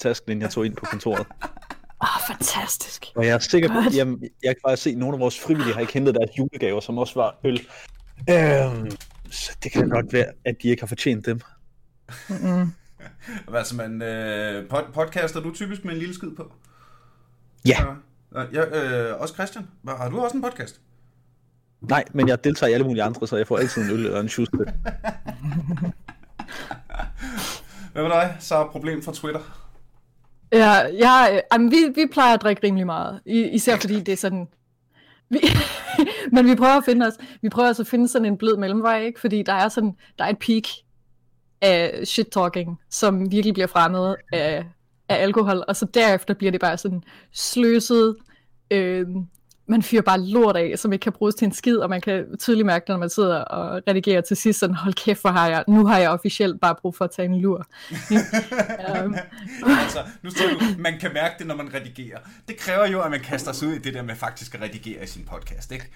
tasken, inden jeg tog ind på kontoret. Åh, oh, fantastisk. Og jeg er sikker på, at jeg, jeg kan faktisk se, at nogle af vores frivillige har ikke hentet deres julegaver, som også var øl. Øhm, så det kan godt være, at de ikke har fortjent dem. Mm-mm. Altså, man, øh, pod, podcaster du typisk med en lille skid på? Ja, Ja, ja øh, også Christian. Hvad- Har du også en podcast? nej, men jeg deltager i alle mulige andre, så jeg får altid en øl eller en shoes Hvad med dig? Så er problem fra Twitter. Ja, jeg, øh, jamen, vi, vi plejer at drikke rimelig meget. I, især fordi det er sådan... Vi, men vi prøver at finde os, vi prøver altså at finde sådan en blød mellemvej, ikke? Fordi der er sådan, der er et peak af shit-talking, som virkelig bliver fremmet af, af alkohol, og så derefter bliver det bare sådan sløset, øh, man fyrer bare lort af, som ikke kan bruges til en skid, og man kan tydeligt mærke, når man sidder og redigerer til sidst, sådan, hold kæft, hvor har jeg, nu har jeg officielt bare brug for at tage en lur. um, altså, nu står du, man kan mærke det, når man redigerer. Det kræver jo, at man kaster sig ud i det der med faktisk at redigere i sin podcast, ikke?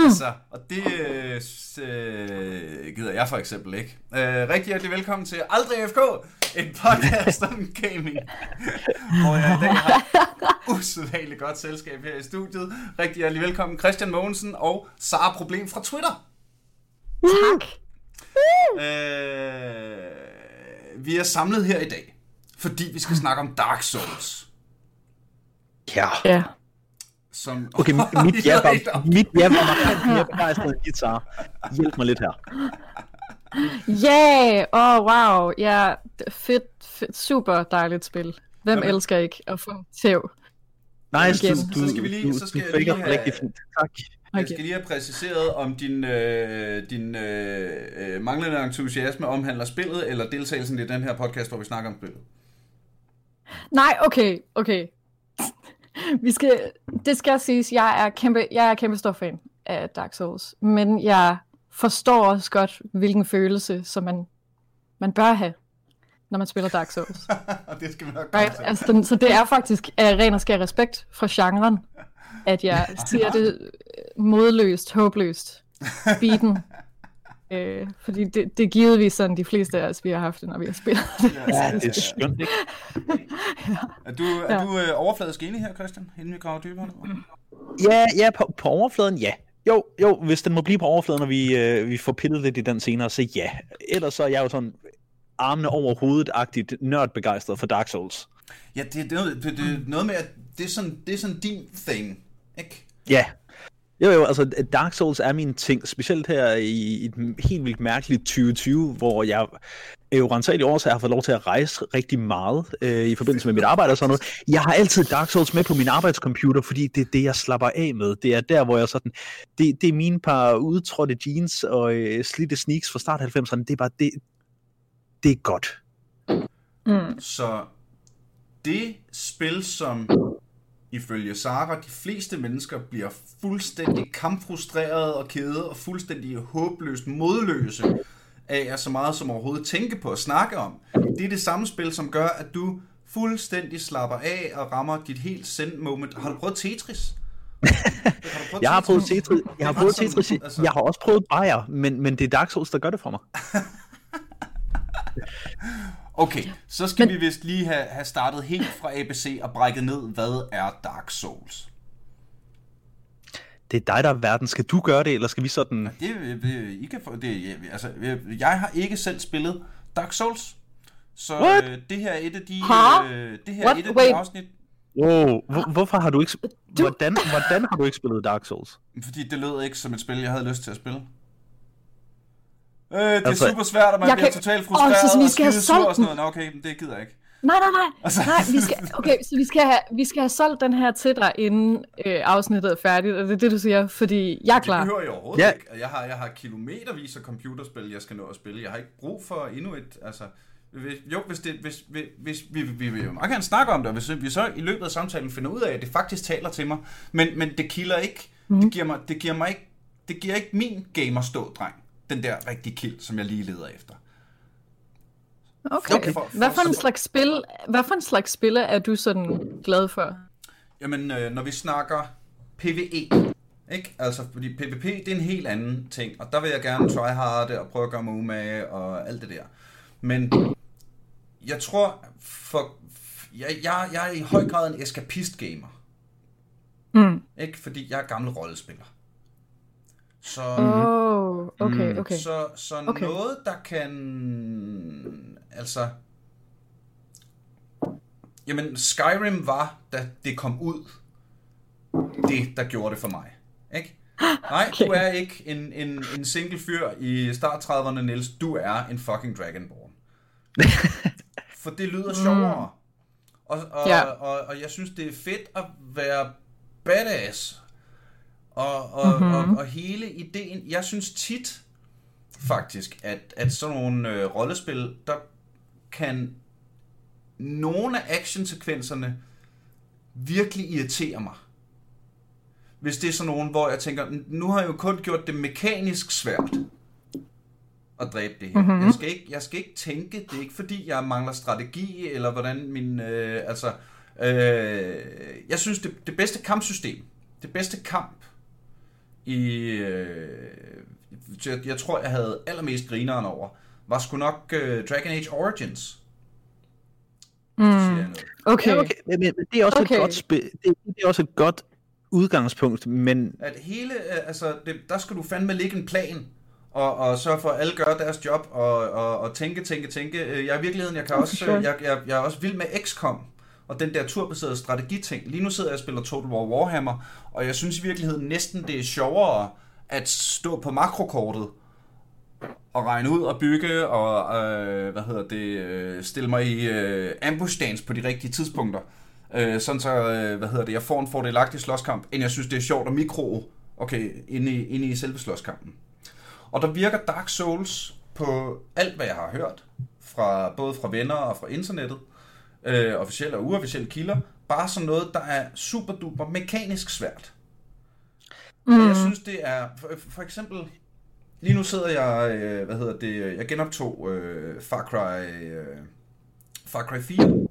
Mm. Altså, og det øh, gider jeg for eksempel ikke. Øh, rigtig hjertelig velkommen til Aldrig FK, en podcast om gaming. Hvor jeg i dag har usædvanligt godt selskab her i studiet. Rigtig hjertelig velkommen Christian Mogensen og Sara Problem fra Twitter. tak. Øh, vi er samlet her i dag, fordi vi skal snakke om Dark Souls. Ja. Ja. Som... Okay, mit, mit ja var, mit ja var markant mere begejstret end Sara. Hjælp mig lidt her. Ja, yeah! oh, wow, ja, d- fedt, fedt, super dejligt spil. Hvem Jamen. elsker ikke at få tæv? Nej, Igen. du, du, Så skal vi lige- du, så skal du jeg lige den rigtig have- fint. Tak. Jeg Okay. skal lige have præciseret, om din, øh, din øh, øh, manglende entusiasme omhandler spillet, eller deltagelsen i den her podcast, hvor vi snakker om spillet. Nej, okay, okay. Vi skal, det skal siges, jeg er kæmpe, jeg er kæmpe stor fan af Dark Souls, men jeg forstår også godt, hvilken følelse, som man, man bør have, når man spiller Dark Souls. Og det skal vi nok Right? til. Altså, så det er faktisk af ren og skær respekt fra genren, at jeg siger det modløst, håbløst, beaten. Øh, fordi det, det er givetvis sådan, de fleste af os, vi har haft det, når vi har spillet det. Ja, det er skønt, ikke? Er du, er Ja. du øh, overfladisk enig her, Christian, inden vi graver dybere? Ja, ja på, på overfladen, ja. Jo, jo, hvis den må blive på overfladen, når vi, øh, vi får pillet lidt i den senere, så ja. Ellers så er jeg jo sådan armene over hovedet-agtigt nørdbegejstret for Dark Souls. Ja, det, det, er noget- det, det er noget med, at det er sådan, det er sådan din thing, ikke? Ja. Jo, jo, altså Dark Souls er min ting, specielt her i et helt vildt mærkeligt 2020, hvor jeg jo rensagelig årsag har fået lov til at rejse rigtig meget øh, i forbindelse med mit arbejde og sådan noget. Jeg har altid Dark Souls med på min arbejdscomputer, fordi det er det, jeg slapper af med. Det er der, hvor jeg sådan, det, det er mine par udtrådte jeans og øh, slidte sneaks fra start 90'erne, det er bare, det, det er godt. Mm. Så det spil, som ifølge Sara, de fleste mennesker bliver fuldstændig kampfrustreret og kede og fuldstændig håbløst modløse af at så meget som overhovedet tænke på at snakke om. Det er det samme spil, som gør, at du fuldstændig slapper af og rammer dit helt send moment. Har du prøvet Tetris? Har du prøvet Jeg har prøvet Tetris, jeg har prøvet Tetris, altså- jeg har også prøvet Bayer, men, men det er Dark Souls, der gør det for mig. Okay, så skal Men- vi vist lige have, have startet helt fra ABC og brækket ned, hvad er Dark Souls? Det er dig, der er verden. Skal du gøre det, eller skal vi sådan... Det, det, I kan få, det, altså, jeg har ikke selv spillet Dark Souls, så What? øh, det her er et af de, Huh? øh, det her er What? et af Wait. de afsnit, Wow, hvor, hvorfor har du ikke... Du- Hvordan, hvordan har du ikke spillet Dark Souls? fordi det lød ikke som et spil, jeg havde lyst til at spille. Øh, det er Altså- super svært, og man Jeg bliver kan- totalt frustreret så vi og skal have skide sur og solgt sådan noget. Nå, okay, men det gider jeg ikke. Nej, nej, nej. Altså- nej vi skal, okay, så vi skal, have, vi skal have solgt den her til dig, inden øh, afsnittet er færdigt, og det er det, du siger, fordi jeg er Det klar. behøver jeg overhovedet Ja. ikke. Jeg har, jeg har kilometervis af computerspil, jeg skal nå at spille. Jeg har ikke brug for endnu et... Altså, hvis, jo, hvis, det, hvis, hvis, hvis vi, vi vil jo meget gerne snakke om det, og hvis vi så i løbet af samtalen finder ud af, at det faktisk taler til mig, men, men det kilder ikke. Mm. Det, giver mig, det, giver mig ikke, det giver ikke min gamerstå-dreng, den der rigtig kill, som jeg lige leder efter. Okay. Okay, for- for- Hvad for en slags spil, hvad for en slags spil er du sådan glad for? Jamen, øh, når vi snakker PvE, ikke? Altså, fordi PvP, det er en helt anden ting, og der vil jeg gerne tryharde og prøve at gøre mig umage og alt det der. Men jeg tror, for, jeg, jeg, jeg er i høj grad en eskapist-gamer. Mm. Ikke? Fordi jeg er gammel rollespiller. Så, Oh, okay, okay. så, så Okay. noget, der kan... Altså... Jamen, Skyrim var, da det kom ud, det, der gjorde det for mig. Ikke? Nej, okay. du er ikke en, en, en single fyr i start 30'erne, Niels. Du er en fucking Dragonborn. For det lyder sjovere. Og, og, Ja. og, og jeg synes, det er fedt at være badass. Og, og, mm-hmm. og, og hele ideen, jeg synes tit faktisk, at, at sådan nogle øh, rollespil, der kan nogle af actionsekvenserne virkelig irritere mig. Hvis det er sådan nogen, hvor jeg tænker, nu har jeg jo kun gjort det mekanisk svært at dræbe det her. Mm-hmm. Jeg, skal ikke, jeg skal ikke tænke, det er ikke fordi, jeg mangler strategi, eller hvordan min, øh, altså, øh, jeg synes, det, det bedste kampsystem, det bedste kamp i, øh, jeg, jeg tror, jeg havde allermest grineren over, var sgu nok øh, Dragon Age Origins. Mm. Okay. Ja, okay. Men, men det er også Okay. et godt spil. Det, det er også et godt udgangspunkt, men At hele, øh, altså, det, der skal du fandme lægge en plan, og, og sørge for, at alle gør deres job, og, og, og tænke, tænke, tænke. Øh, Jeg er i virkeligheden, jeg kan også, sure. jeg, jeg, jeg er også vild med XCOM, og den der turbaserede strategiting. Lige nu sidder jeg og spiller Total War Warhammer, og jeg synes i virkeligheden næsten, det er sjovere at stå på makrokortet, og regne ud og bygge, og øh, hvad hedder det, øh, stille mig i øh, ambush dance på de rigtige tidspunkter. Øh, sådan så, øh, hvad hedder det, jeg får en fordelagtig slåskamp, end jeg synes, det er sjovt at mikro, okay, inde i, inde i selve slåskampen. Og der virker Dark Souls på alt, hvad jeg har hørt, fra, både fra venner og fra internettet, øh, officielle og uofficielle kilder, bare sådan noget, der er super duper mekanisk svært. Mm. Jeg synes, det er, for, for eksempel, lige nu sidder jeg, øh, hvad hedder det, jeg genoptog øh, Far Cry, øh, Far Cry 4,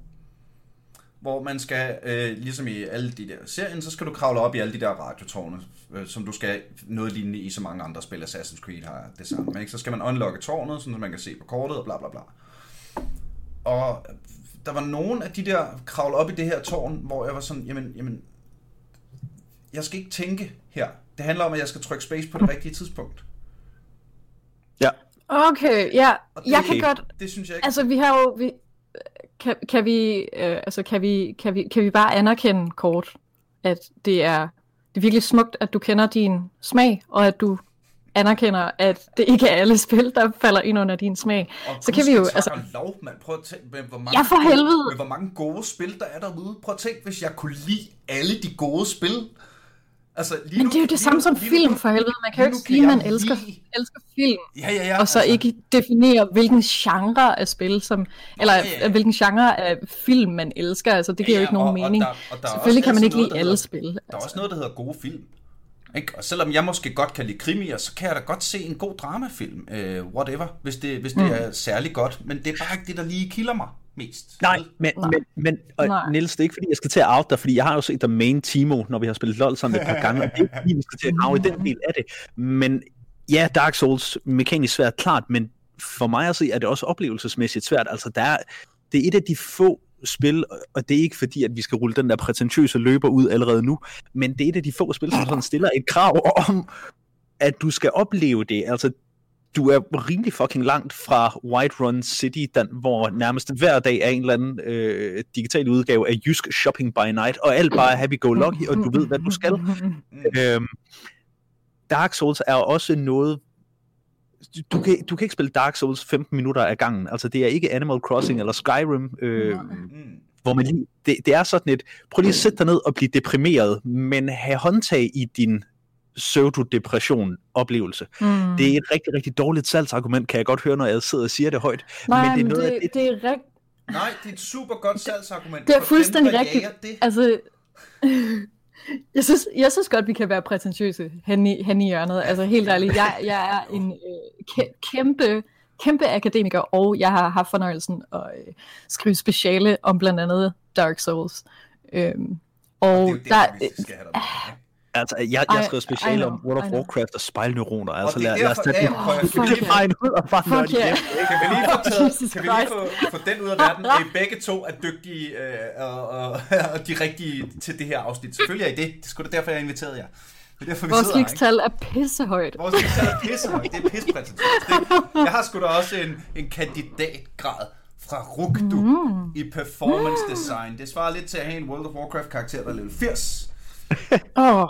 hvor man skal, øh, ligesom i alle de der serien, så skal du kravle op i alle de der radiotårne, øh, som du skal noget lignende i så mange andre spil. Assassin's Creed har det samme. Ikke? Så skal man unlocke tårnet, så man kan se på kortet og bla bla bla. Og der var nogen af de der kravle op i det her tårn, hvor jeg var sådan, jamen, jamen, jeg skal ikke tænke her. Det handler om, at jeg skal trykke space på det rigtige tidspunkt. ja. Okay, ja. Og det, Jeg kan godt... Det synes jeg ikke. Altså, vi har jo... Vi, kan, kan, vi, øh, altså, kan, vi, kan, vi, kan vi bare anerkende kort, at det er, det er virkelig smukt, at du kender din smag, og at du anerkender, at det ikke er alle spil, der falder ind under din smag. Og så kan vi jo... Altså, lov, mand. Prøv at tænke, med hvor mange, Ja, for gode- helvede. Med hvor mange gode spil, der er derude. Prøv at tænke, hvis jeg kunne lide alle de gode spil. Altså, lige men nu, det er jo det lige samme nu- som lige nu- film, for helvede. Man kan jo lige ikke sige, at man elsker, lide- elsker film, Ja, ja, ja. og så ikke definere, hvilken genre af spil, som, eller ja, ja. hvilken genre af film, man elsker. Altså, det giver jo ikke nogen og, mening. Og der, og der er Selvfølgelig kan man ikke lide alle spil. Der er Altså. også noget, der hedder gode film. Ikke? Og selvom jeg måske godt kan lide krimier, så kan jeg da godt se en god dramafilm, øh, whatever, hvis det, hvis det Mm. er særlig godt. Men det er bare ikke det, der lige kilder mig mest. Nej, men, Nej. men, men og Nej. Niels, det er ikke fordi, jeg skal til at out dig, fordi jeg har jo set dig main Timo, når vi har spillet LoL sammen et par gange, og det er ikke fordi, vi skal til at grave i den del af det. Men ja, Dark Souls, mekanisk svært, klart, men for mig at se, er det også oplevelsesmæssigt svært. Altså, der er, det er et af de få spil, og det er ikke fordi, at vi skal rulle den der prætentiøse løber ud allerede nu, men det er et af de få spil, som sådan stiller et krav om, at du skal opleve det. Altså, du er rimelig fucking langt fra Whiterun City, den, hvor nærmest hver dag er en eller anden øh, digital udgave af Jysk Shopping by Night, og alt bare happy-go-lucky, og du ved, hvad du skal. Øhm, Dark Souls er også noget... Du, kan, du kan ikke spille Dark Souls 15 minutter af gangen. Altså, det er ikke Animal Crossing eller Skyrim, øh, Nej. Mm. hvor man lige... Det, det er sådan et... Prøv lige at sætte dig ned og blive deprimeret, men have håndtag i din pseudo-depression-oplevelse. Mm. Det er et rigtig, rigtig dårligt salgsargument, kan jeg godt høre, når jeg sidder og siger det højt. Nej, men det er noget det, af det, det er rigtigt. Nej, det er et super godt salgsargument. Det er fuldstændig dem, rigtigt. Det. Altså, jeg synes, jeg synes godt, vi kan være prætentiøse hen i, hen i hjørnet. Altså helt ærligt, jeg, jeg er en øh, kæ- kæmpe, kæmpe akademiker, og jeg har haft fornøjelsen at øh, skrive speciale om blandt andet Dark Souls. Øhm, og det er jo der, derfor, vi skal have dig med? Altså, jeg, jeg skrev speciale om World of. Warcraft og spejlneuroner. Altså, det er lad, lad os derfor- tage ja, det. at- Fuck Kan vi yeah. regne ud og bare Fuck nørde yeah. Kan vi lige få, taget, kan vi lige få, få den ud af verden? I begge to er dygtige øh, og, og, og de rigtige til det her afsnit. Selvfølgelig er I det. Det er sgu da derfor, jeg inviterede jer. Det er derfor, vi Vores ligestal er pissehøjt. Vores ligestal er pissehøjt. Det er pissepræsenteret. Det- Jeg har sgu da også en, en kandidatgrad fra Rugdu mm. i performance design. Det svarer lidt til at have en World of Warcraft karakter, der er level 80. Åh,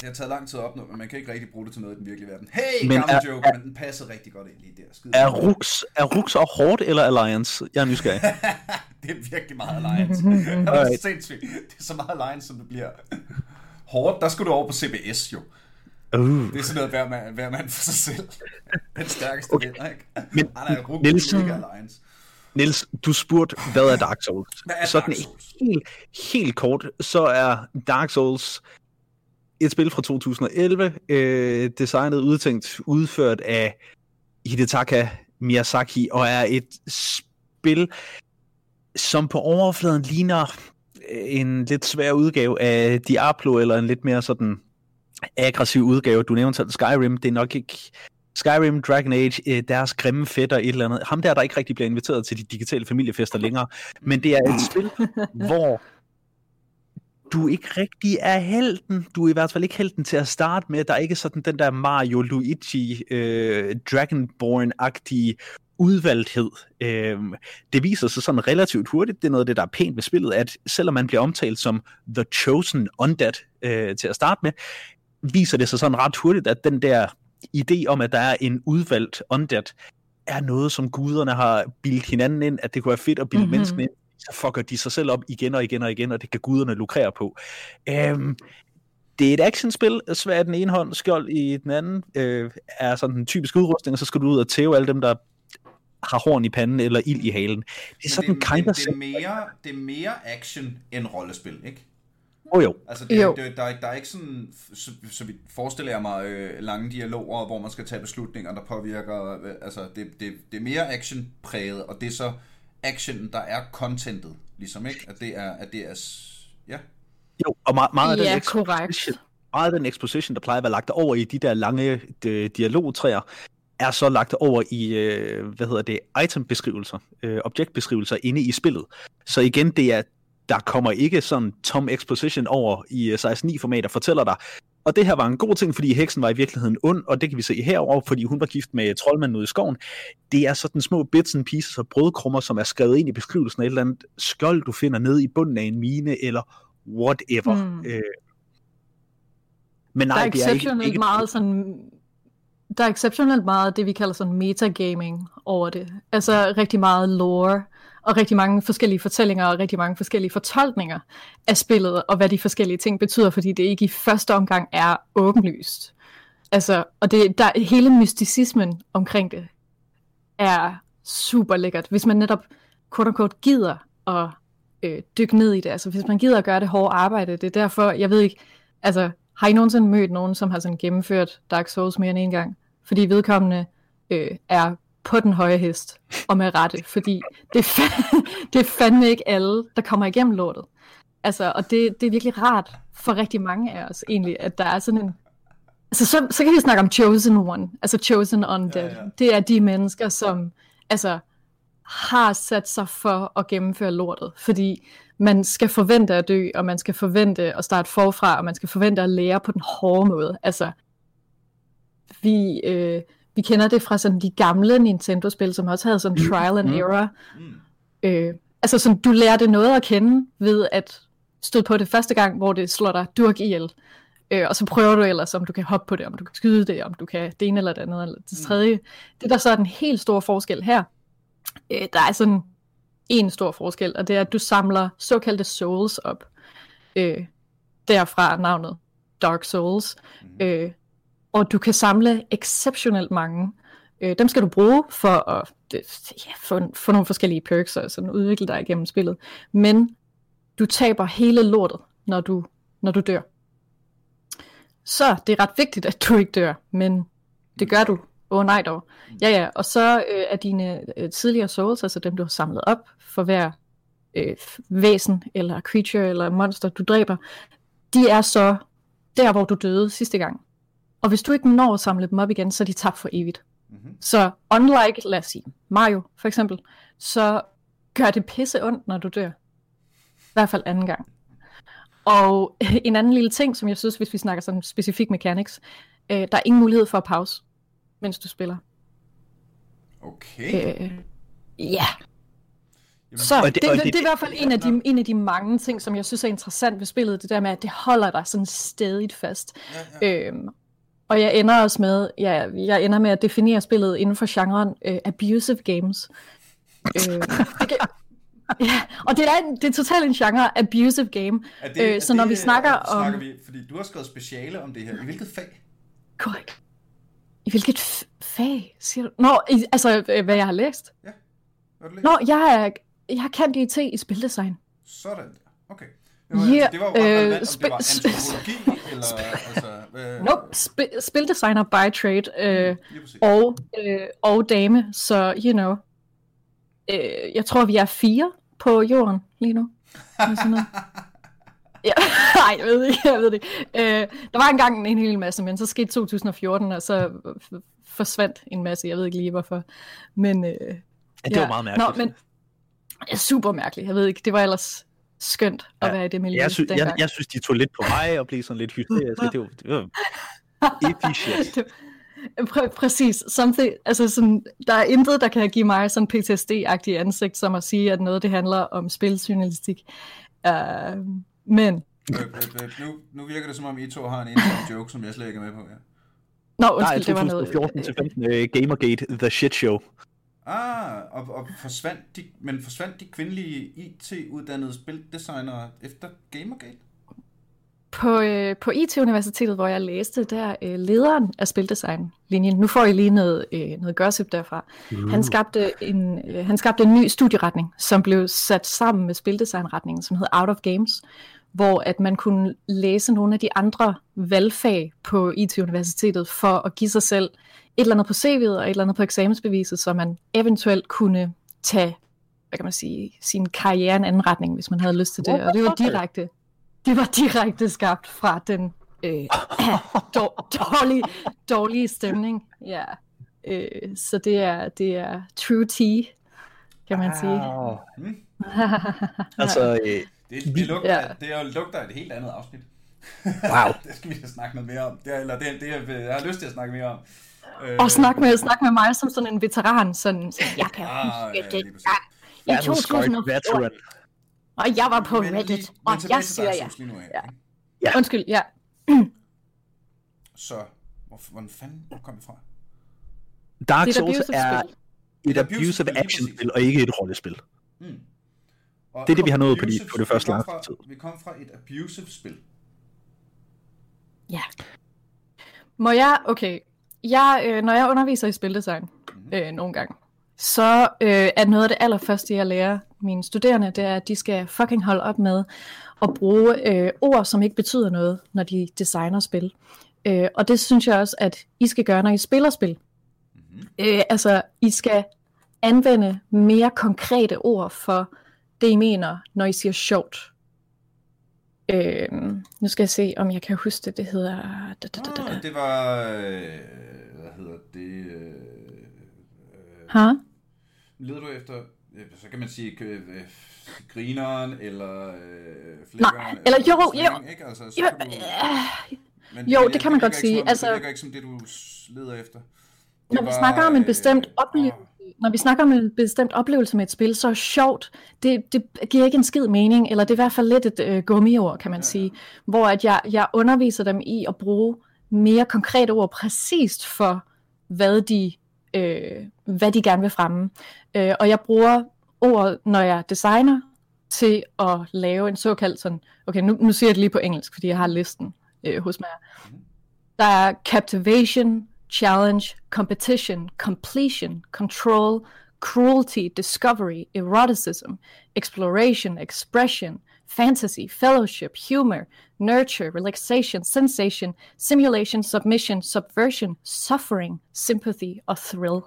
Det har taget lang tid at opnå, men man kan ikke rigtig bruge det til noget i den virkelige verden. Hey, Men men gammel er- joke, men den passede rigtig godt ind lige der. Skide Er. Rux, er Rux og Horde eller Alliance? Jeg er nysgerrig. Det er virkelig meget Alliance. det er sindssygt. Det er så meget Alliance, som det bliver. Hårdt, der skulle du over på CBS jo. Uh. Det er sådan noget hver mand, hver mand for sig selv. Den stærkeste okay. vinder, ikke? Men, Han er Rugdu, Niels- ikke Alliance. Niels, du spurgte, hvad er Dark Souls? Hvad er Sådan Dark Souls? Helt, helt kort, så er Dark Souls et spil fra 2011, øh, designet, udtænkt, udført af Hidetaka Miyazaki, og er et spil, som på overfladen ligner øh, en lidt svær udgave af Diablo, eller en lidt mere sådan aggressiv udgave. Du nævnte selv Skyrim, det er nok ikke Skyrim, Dragon Age, øh, deres grimme fætter, et eller andet. Ham der, der ikke rigtig bliver inviteret til de digitale familiefester længere. Men det er et spil, hvor du ikke rigtig er helten. Du er i hvert fald ikke helten til at starte med. Der er ikke sådan den der Mario, Luigi, øh, Dragonborn-agtige udvalgthed. Øh, det viser sig sådan relativt hurtigt, det er noget af det, der er pænt ved spillet, at selvom man bliver omtalt som The Chosen Undead øh, til at starte med, viser det sig sådan ret hurtigt, at den der idé om, at der er en udvalgt undead, er noget, som guderne har bildt hinanden ind, at det kunne være fedt at bilde Mhm. mm-hmm. menneskene ind. Så fucker de sig selv op igen og igen og igen, og det kan guderne lukrere på. Øhm, det er et actionspil, svært den ene hånd, skjold i den anden, øh, er sådan en typisk udrustning, og så skal du ud og tæve alle dem, der har horn i panden eller ild i halen. Det er sådan det, kind det, of det, er mere, det er mere action end rollespil, ikke? Oh, jo. Altså, det, Jo. det, der, er, der er ikke sådan, så, så vi forestiller jeg mig, øh, lange dialoger, hvor man skal tage beslutninger, der påvirker, øh, altså, det, det, det er mere action-præget, og det er så actionen, der er contentet, ligesom, ikke? At det er, at det er, ja. Jo, og meget, meget af Ja, den korrekt. exposition, meget af den exposition, der plejer at være lagt over i de der lange de, dialogtræer, er så lagt over i, øh, hvad hedder det, itembeskrivelser, øh, objektbeskrivelser inde i spillet. Så igen, det er, der kommer ikke sådan tom exposition over i øh, 16.9 format og fortæller dig, og det her var en god ting, fordi heksen var i virkeligheden ond, og det kan vi se herover, fordi hun var gift med troldmanden ude i skoven. Det er sådan små bits and pieces og brødkrummer, som er skrevet ind i beskrivelsen af et eller andet skjold, du finder nede i bunden af en mine, eller whatever. Mm. Øh, men der nej, er det er ikke, exceptionelt ikke meget sådan... Der er exceptionelt meget det, vi kalder sådan metagaming over det. Altså rigtig meget lore, og rigtig mange forskellige fortællinger, og rigtig mange forskellige fortolkninger af spillet, og hvad de forskellige ting betyder, fordi det ikke i første omgang er åbenlyst. Altså, og det, der, hele mysticismen omkring det er super lækkert. Hvis man netop, kort og kort gider at øh, dykke ned i det. Altså, hvis man gider at gøre det hårde arbejde, det er derfor, jeg ved ikke, altså, har I nogensinde mødt nogen, som har sådan gennemført Dark Souls mere end en gang? Fordi vedkommende øh, er på den høje hest, og med rette, fordi det fa- det er fandme ikke alle, der kommer igennem lortet. Altså, og det, det er virkelig rart for rigtig mange af os egentlig, at der er sådan en... Altså, så, så kan vi snakke om Chosen One, altså Chosen Undead. Ja. ja. Det er de mennesker, som altså, har sat sig for at gennemføre lortet, fordi man skal forvente at dø, og man skal forvente at starte forfra, og man skal forvente at lære på den hårde måde. Altså, vi, øh, vi kender det fra sådan de gamle Nintendo-spil, som også havde sådan trial and error. Mm. Øh, altså sådan, du lærte noget at kende ved at støde på det første gang, hvor det slår dig durk ihjel. Øh, og så prøver du ellers, om du kan hoppe på det, om du kan skyde det, om du kan det ene eller det andet, eller det tredje. Det der så er den helt store forskel her, øh, der er sådan en stor forskel, og det er, at du samler såkaldte souls op. Øh, derfra navnet Dark Souls. Øh, og du kan samle exceptionelt mange. Øh, dem skal du bruge for at ja, få, få nogle forskellige perks og sådan udvikle dig igennem spillet. Men du taber hele lortet, når du, når du dør. Så det er ret vigtigt, at du ikke dør, men det gør du. Åh oh, nej dog. Ja, ja, og så øh, er dine øh, tidligere souls, altså dem du har samlet op for hver øh, væsen, eller creature, eller monster, du dræber, de er så der, hvor du døde sidste gang. Og hvis du ikke når at samle dem op igen, så er de tabt for evigt. Mhm. Så unlike, lad os sige, Mario for eksempel, så gør det pisse ondt, når du dør. I hvert fald anden gang. Og en anden lille ting, som jeg synes, hvis vi snakker sådan specifik mechanics, øh, der er ingen mulighed for at pause, mens du spiller. Okay. Øh, ja, Jamen, så Og det, det- det, og det, det- det er i hvert fald en af, de, en af de mange ting, som jeg synes er interessant ved spillet, det der med, at det holder dig sådan stadigt fast. ja, ja. Øhm, og jeg ender også med, ja, jeg ender med at definere spillet inden for genren øh, abusive games. øh, kan, ja, og det er, en- det er totalt en genre, abusive game. Er det, øh, er så når det, vi snakker er- om... Snakker vi, fordi du har skrevet speciale om det her. I hvilket fag? Korrekt. I hvilket f- fag, siger du? Nå, i, altså, øh, hvad jeg har læst? Hvad har du læst? Nå, jeg er, jeg kan IT i spildesign. Sådan. Okay. Det var, Ja, det var jo ret øh, relevant, om det var sp- antropologi, eller altså... Hvad, Nope, sp- spildesigner by trade. Øh, præcis. og, øh, og dame, så you know. Øh, jeg tror, vi er fire på jorden lige nu. Eller sådan. Ja, nej, jeg ved ikke, jeg ved det. Øh, der var engang en hel masse, men så skete 2014, og så f- forsvandt en masse, jeg ved ikke lige hvorfor. Men, øh, Ja, det var meget mærkeligt. Nå, men ja, super mærkeligt, jeg ved ikke, det var ellers skønt at Ja, være i det miljø jeg, sy- jeg, dengang. jeg synes, de tog lidt på mig og blev sådan lidt hysteriske. Det var, det var. Det- Præ- præcis. Something, altså sådan, der er intet, der kan give mig sådan PTSD-agtig ansigt, som at sige, at noget det handler om spiljournalistik. Uh, men, Øh, øh, øh, nu, nu virker det som om, I to har en inside joke, som jeg slet ikke er med på. Ja. nå, Nej, undskyld, det var noget... 2014 til 15 uh, Gamergate, The Shit Show. Ah, og, og forsvandt de, men forsvandt de kvindelige IT-uddannede spildesignere efter Gamergate? På, øh, på IT-universitetet, hvor jeg læste, der øh, lederen af spildesign-linjen, nu får I lige noget, øh, noget gossip derfra, Mm. han, skabte en, øh, han skabte en ny studieretning, som blev sat sammen med spildesignretningen, som hed Out of Games, hvor at man kunne læse nogle af de andre valgfag på IT-universitetet for at give sig selv et eller andet på CV'et og et eller andet på eksamensbeviset, så man eventuelt kunne tage, hvad kan man sige, sin karriere i en anden retning, hvis man havde lyst til det. Og det var direkte, det var direkte skabt fra den øh, dår, dårlige, dårlige stemning. Ja. Øh, så det er, det er true tea, kan man sige. Wow. Hmm? Altså, øh, Det, det, lugter, Ja. det er jo lugter et helt andet afsnit. wow. det skal vi da snakke noget mere om. Det er, eller det, det er, jeg har lyst til at snakke mere om. Øh, Og snak med, snak med mig som sådan en veteran, sådan, så jeg kan Ah, ja, huske det i Battle Scarred 2014, veteran. og jeg var på Men Reddit, lige- og jeg siger ja. Souls lige nu af, Ja. Ja. Undskyld, ja. Så, hvor, hvordan fanden hvor kom vi fra? Dark er Souls abusive er et abusive actionspil, og ikke et rollespil. Hmm. Og Det er det, vi har nået på de- på det første lange tid. Vi kom fra et abusive spil. Ja. Må jeg, okay, jeg, øh, når jeg underviser i spildesign Mhm. øh, nogle gange, så øh, er noget af det allerførste, jeg lærer mine studerende, det er, at de skal fucking holde op med at bruge øh, ord, som ikke betyder noget, når de designer spil. Øh, og det synes jeg også, at I skal gøre, når I spiller spil. Mhm. Øh, altså, I skal anvende mere konkrete ord for det, I mener, når I siger sjovt. Øh, nu skal jeg se, om jeg kan huske det. Det hedder... Da, da, da, da. Ah, det var, øh, hvad hedder det, øh, øh, Ha? leder du efter, øh, så kan man sige, øh, øh, grineren, eller øh, flækkeren, eller jo, sådan, jo. ikke? Altså, så Jo, kan du, øh, men jo, virker- det kan man godt sige. Som om, Altså- det virker ikke som det, du leder efter. Det Når vi snakker om en øh, bestemt oplevelse, åh, når vi snakker om en bestemt oplevelse med et spil, så er sjovt, det, det giver ikke en skid mening, eller det er i hvert fald lidt et øh, gummiord, kan man Ja. sige, hvor at jeg, jeg underviser dem i at bruge mere konkrete ord præcist for, hvad de, øh, hvad de gerne vil fremme. Øh, og jeg bruger ord, når jeg designer, til at lave en såkaldt sådan, okay, nu, nu siger jeg det lige på engelsk, fordi jeg har listen øh, hos mig. Mhm. Der er captivation, challenge, competition, completion, control, cruelty, discovery, eroticism, exploration, expression, fantasy, fellowship, humor, nurture, relaxation, sensation, simulation, submission, subversion, suffering, sympathy og thrill.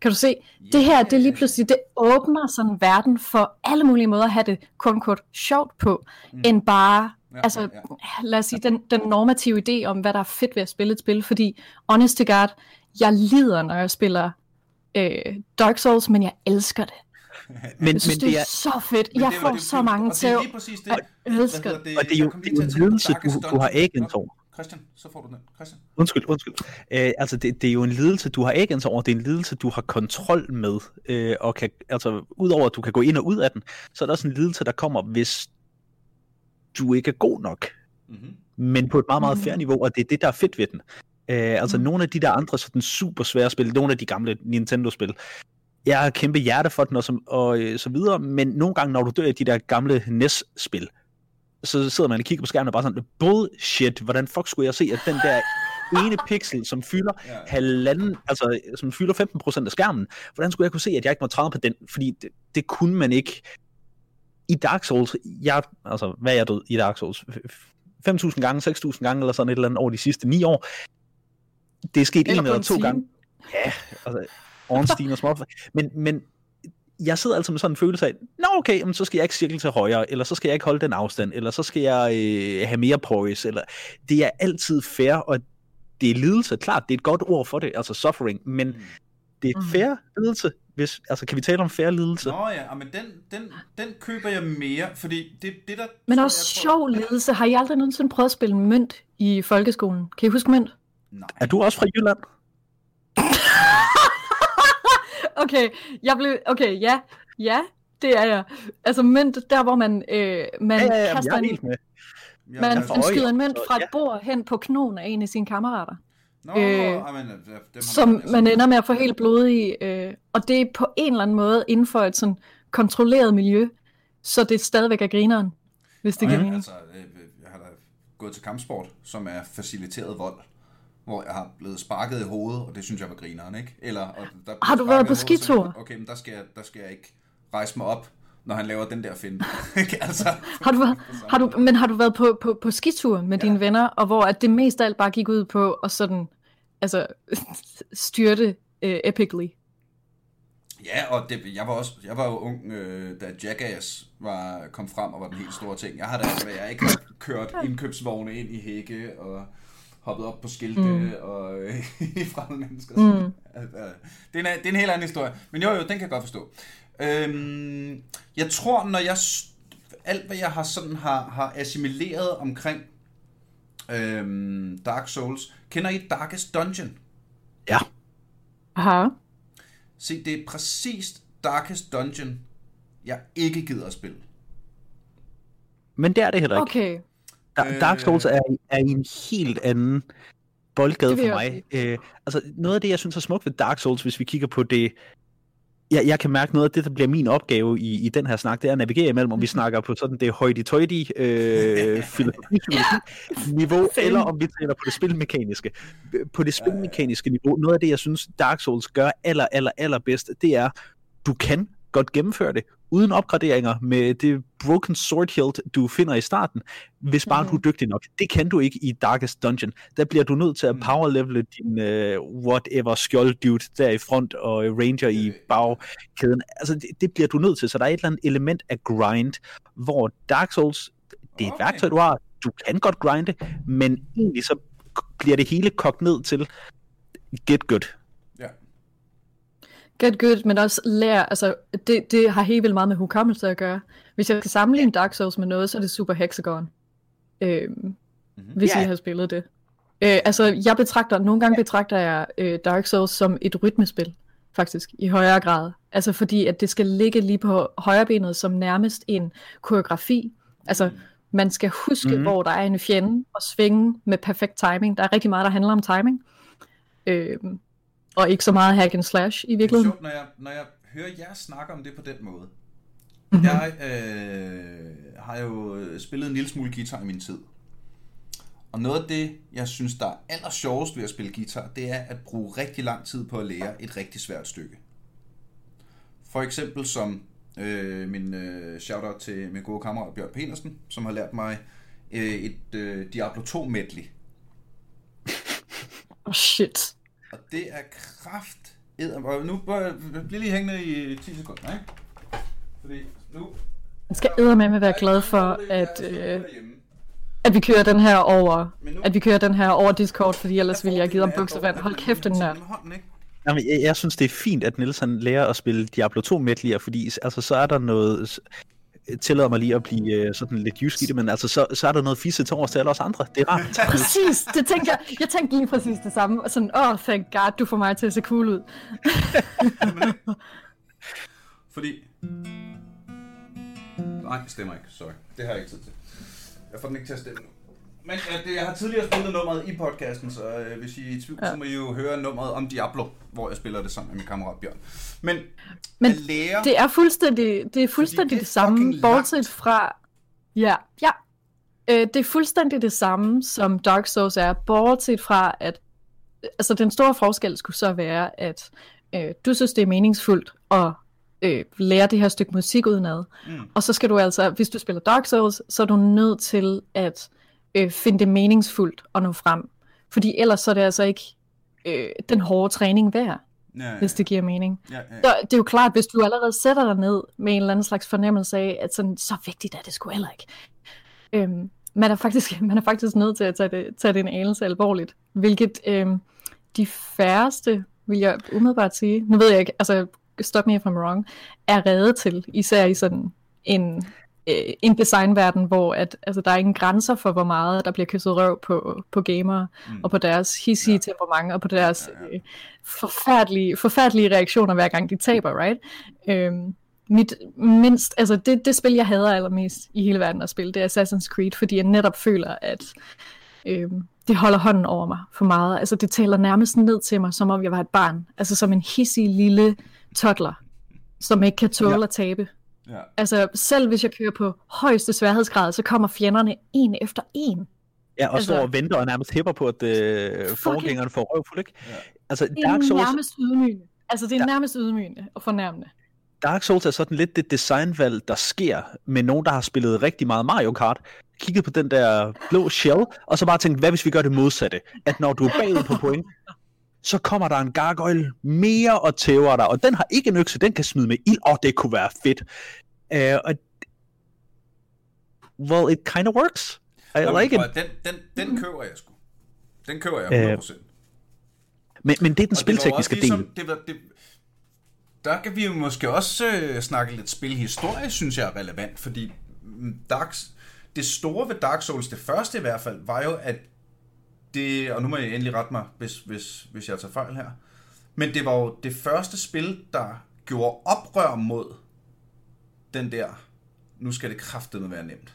Kan du se, det her, det lige pludselig, det åbner sådan verden for alle mulige måder at have det kun kort sjovt på, Mm. end bare Ja, altså, ja. lad os sige, den, den normative idé om, hvad der er fedt ved at spille et spil, fordi, honest to god, jeg lider, når jeg spiller øh, Dark Souls, men jeg elsker det. Men, Jeg synes, men det er så fedt. Jeg det får det- så det- mange det er det. Jeg elsker hedder og det er jo, det er jo til en at lidelse, du, du har agens over. Christian, så får du den. Christian. Undskyld, undskyld. Øh, altså, det, det er jo en lidelse, du har agens over. Det er en lidelse, du har kontrol med. Øh, og kan, altså, udover at du kan gå ind og ud af den, så er der også en lidelse, der kommer, hvis du ikke er god nok. Mm-hmm. Men på et meget, meget Mhm. fair niveau, og det er det, der er fedt ved den. Øh, altså, Mhm. nogle af de der andre sådan super svære spil, nogle af de gamle Nintendo-spil, jeg har kæmpe hjerte for den og, så, og øh, så videre, men nogle gange, når du dør i de der gamle NES-spil, så sidder man og kigger på skærmen og bare sådan, bullshit, hvordan fuck skulle jeg se, at den der ene pixel, som fylder Ja. halvanden, altså som fylder 15% af skærmen, hvordan skulle jeg kunne se, at jeg ikke må træde på den? Fordi det, det kunne man ikke. I Dark Souls, jeg, altså hvad er jeg død i Dark Souls? 5.000 gange, 6.000 gange, eller sådan et eller andet over de sidste 9 år. Det er sket Eller en eller to time. gange. Ja, altså, Ornstein og små. Men, men jeg sidder altså med sådan en følelse af, nå okay, jamen, så skal jeg ikke cirkle til højre, eller så skal jeg ikke holde den afstand, eller så skal jeg øh, have mere poise, eller det er altid fair, og det er lidelse, klart, det er et godt ord for det, altså suffering, men Mm. det er Mhm. fair lidelse, hvis, altså kan vi tale om fair lidelse? Nå ja, og men den, den, den køber jeg mere, fordi det, det der... Men også jeg, sjov ledelse. Har I aldrig nogensinde prøvet at spille mønt i folkeskolen? Kan I huske mønt? Nej. Er du også fra Jylland? Okay, jeg blev... Okay, ja. Ja, det er jeg. Altså mønt, der hvor man, øh, man Ja, ja, ja, kaster jeg er en, helt med. Jeg- man, man skyder en mønt fra et bord hen på knogen af en af sine kammerater. Nå, øh, ej, men, øh, dem som man- ender med at få helt blodig, øh, og det er på en eller anden måde inden for et sådan kontrolleret miljø, så det stadigvæk er grineren, hvis det giver mening. Altså, øh, jeg har da gået til kampsport, som er faciliteret vold, hvor jeg har blevet sparket i hovedet, og det synes jeg var grineren, ikke? Eller, og der Har du været i på skitur? Okay, men der skal, jeg, der skal jeg ikke rejse mig op, når han laver den der finte. Ikke? altså, Har du, har du, men har du været på, på, på skitur med Ja. dine venner, og hvor at det mest af alt bare gik ud på at sådan, altså, styrte øh, epically? Ja, og det, jeg var også, jeg var jo ung, øh, da Jackass var, kom frem og var den helt store ting. Jeg har da, jeg ikke har kørt indkøbsvogne ind i hække og hoppet op på skilte mm. og øh, i fremmede mennesker. Mm. Mm. Det, er en, det er en helt anden historie. Men jo, jo, den kan jeg godt forstå. Øhm, jeg tror, når jeg... Alt, hvad jeg har sådan har, har assimileret omkring øhm, Dark Souls. Kender I Darkest Dungeon? Ja. Aha. Se, det er præcis Darkest Dungeon, jeg ikke gider at spille. Men det er det heller ikke. Okay. Da- Dark Souls er, er en helt anden boldgade for mig. Øh, altså, noget af det, jeg synes er smukt ved Dark Souls, hvis vi kigger på det... Jeg, jeg kan mærke noget af det, der bliver min opgave i, i den her snak, det er at navigere imellem, om vi snakker på sådan det højde-tøjde øh, filosofi-niveau, Same. eller om vi taler på det spilmekaniske. På det spilmekaniske niveau, noget af det, jeg synes, Dark Souls gør aller, aller, aller bedst, det er, du kan godt gennemføre det, uden opgraderinger med det broken sword hilt, du finder i starten, hvis bare Mhm. du er dygtig nok. Det kan du ikke i Darkest Dungeon. Der bliver du nødt til at Mm. power levele din uh, whatever skjold dude der i front og ranger i Øh, bagkæden. Altså det, det bliver du nødt til, så der er et eller andet element af grind, hvor Dark Souls, det er et Okay. værktøj, du har. Du kan godt grinde, men egentlig så bliver det hele kogt ned til get good. Get good, men også lær, altså det, det har helt vildt meget med hukommelse at gøre. Hvis jeg skal sammenligne Dark Souls med noget, så er det Super Hexagon. Øhm, Mhm. hvis Ja. I har spillet det. Øh, altså, jeg betragter, nogle gange betragter jeg øh, Dark Souls som et rytmespil, faktisk, i højere grad. Altså fordi, at det skal ligge lige på højre benet som nærmest en koreografi. Altså, man skal huske, Mhm. mm-hmm. hvor der er en fjende, og svinge med perfekt timing. Der er rigtig meget, der handler om timing. Øhm, og ikke så meget hack and slash i Det er virkeligheden. sjovt, når jeg, når jeg hører jer snakke om det på den måde. Mhm. Jeg øh, har jo spillet en lille smule guitar i min tid. Og noget af det, jeg synes, der er aller sjovest ved at spille guitar, det er at bruge rigtig lang tid på at lære et rigtig svært stykke. For eksempel som øh, min øh, shoutout til min gode kammerat Bjørn Petersen, som har lært mig øh, et øh, Diablo 2 medley. Oh, shit. Og det er kraft. Og nu bliver lige hængende i 10 sekunder, ikke? Fordi nu... Man skal eddermame være glad for, at... Øh... Øh, at vi kører den her over, at vi kører den her over Discord, fordi ellers ville jeg give Fordelen ham er buksevand. Hold kæft, den nørd. med? Jamen, jeg, jeg synes, det er fint, at Niels han lærer at spille Diablo 2 medleyer, fordi altså, så er der noget... Tillader mig lige at blive øh, sådan lidt jysk i det, men altså, så, så er der noget fisse til overs til alle os andre. Det er rart. Præcis, det tænkte jeg. Jeg tænkte lige præcis det samme. Og sådan, åh, oh, thank god, du får mig til at se cool ud. Fordi... Nej, det stemmer ikke. Sorry. Det har jeg ikke tid til. Jeg får den ikke til at stemme nu. Men ja, det, jeg har tidligere spillet nummeret i podcasten, så øh, hvis I er i tvivl, ja. Så må I jo høre nummeret om Diablo, hvor jeg spiller det sammen med min kammerat Bjørn. Men, Men at lære... Det er fuldstændig det, er fuldstændig det er det, samme, bortset langt. fra... Ja, ja. Øh, det er fuldstændig det samme, som Dark Souls er, bortset fra, at altså, den store forskel skulle så være, at øh, du synes, det er meningsfuldt at øh, lære det her stykke musik udenad. Mm. Og så skal du altså, hvis du spiller Dark Souls, så er du nødt til at øh, finde det meningsfuldt at nå frem. Fordi ellers så er det altså ikke øh, den hårde træning værd, Ja, ja, hvis det giver mening. ja, ja. Så det er jo klart, hvis du allerede sætter dig ned med en eller anden slags fornemmelse af, at sådan, så vigtigt er det sgu heller ikke. Øhm, man, er faktisk, man er faktisk nødt til at tage det, tage det en anelse alvorligt, hvilket øhm, de færreste, vil jeg umiddelbart sige, nu ved jeg ikke, altså stop me if I'm wrong, er reddet til, især i sådan en, øh, en designverden, hvor at, altså, der er ingen grænser for, hvor meget der bliver kysset røv på, på gamere, Mm. og på deres hissige Ja. temperament, og på deres Ja, ja. øh, forfærdelige, forfærdelige reaktioner, hver gang de taber, right? Øhm, mit mindst, altså det, det spil, jeg hader allermest i hele verden at spille, det er Assassin's Creed, fordi jeg netop føler, at øhm, det holder hånden over mig for meget. Altså det taler nærmest ned til mig, som om jeg var et barn. Altså som en hissig lille toddler, som ikke kan tåle ja. at tabe. Ja. Altså selv hvis jeg kører på højeste sværhedsgrad, så kommer fjenderne en efter en. Ja, og Altså- står og venter og nærmest hæpper på, at øh, forgængeren får røvfuld, ikke? Ja. Altså, Det er Dark Souls, nærmest ydmygende. Altså det er Ja. nærmest ydmygende og fornærmende. Dark Souls er sådan lidt det designvalg, der sker med nogen, der har spillet rigtig meget Mario Kart, kigget på den der blå shell, og så bare tænkt, hvad hvis vi gør det modsatte? At når du er bagud på point, så kommer der en gargoyle mere og tæver dig, og den har ikke en økse, den kan smide med ild, og det kunne være fedt. Uh, og well, it kind of works. I Nå, men like it. Den, den, den køber jeg sgu. Den køber jeg 100%. Men, men det er den Og det var spiltekniske også del. ligesom, det var, det, der kan vi jo måske også øh, snakke lidt spilhistorie, synes jeg er relevant, fordi mm, Dark, det store ved Dark Souls, det første i hvert fald, var jo, at det, og nu må jeg endelig rette mig, hvis, hvis, hvis jeg tager fejl her, men det var jo det første spil, der gjorde oprør mod den der, nu skal det kraftedeme være nemt.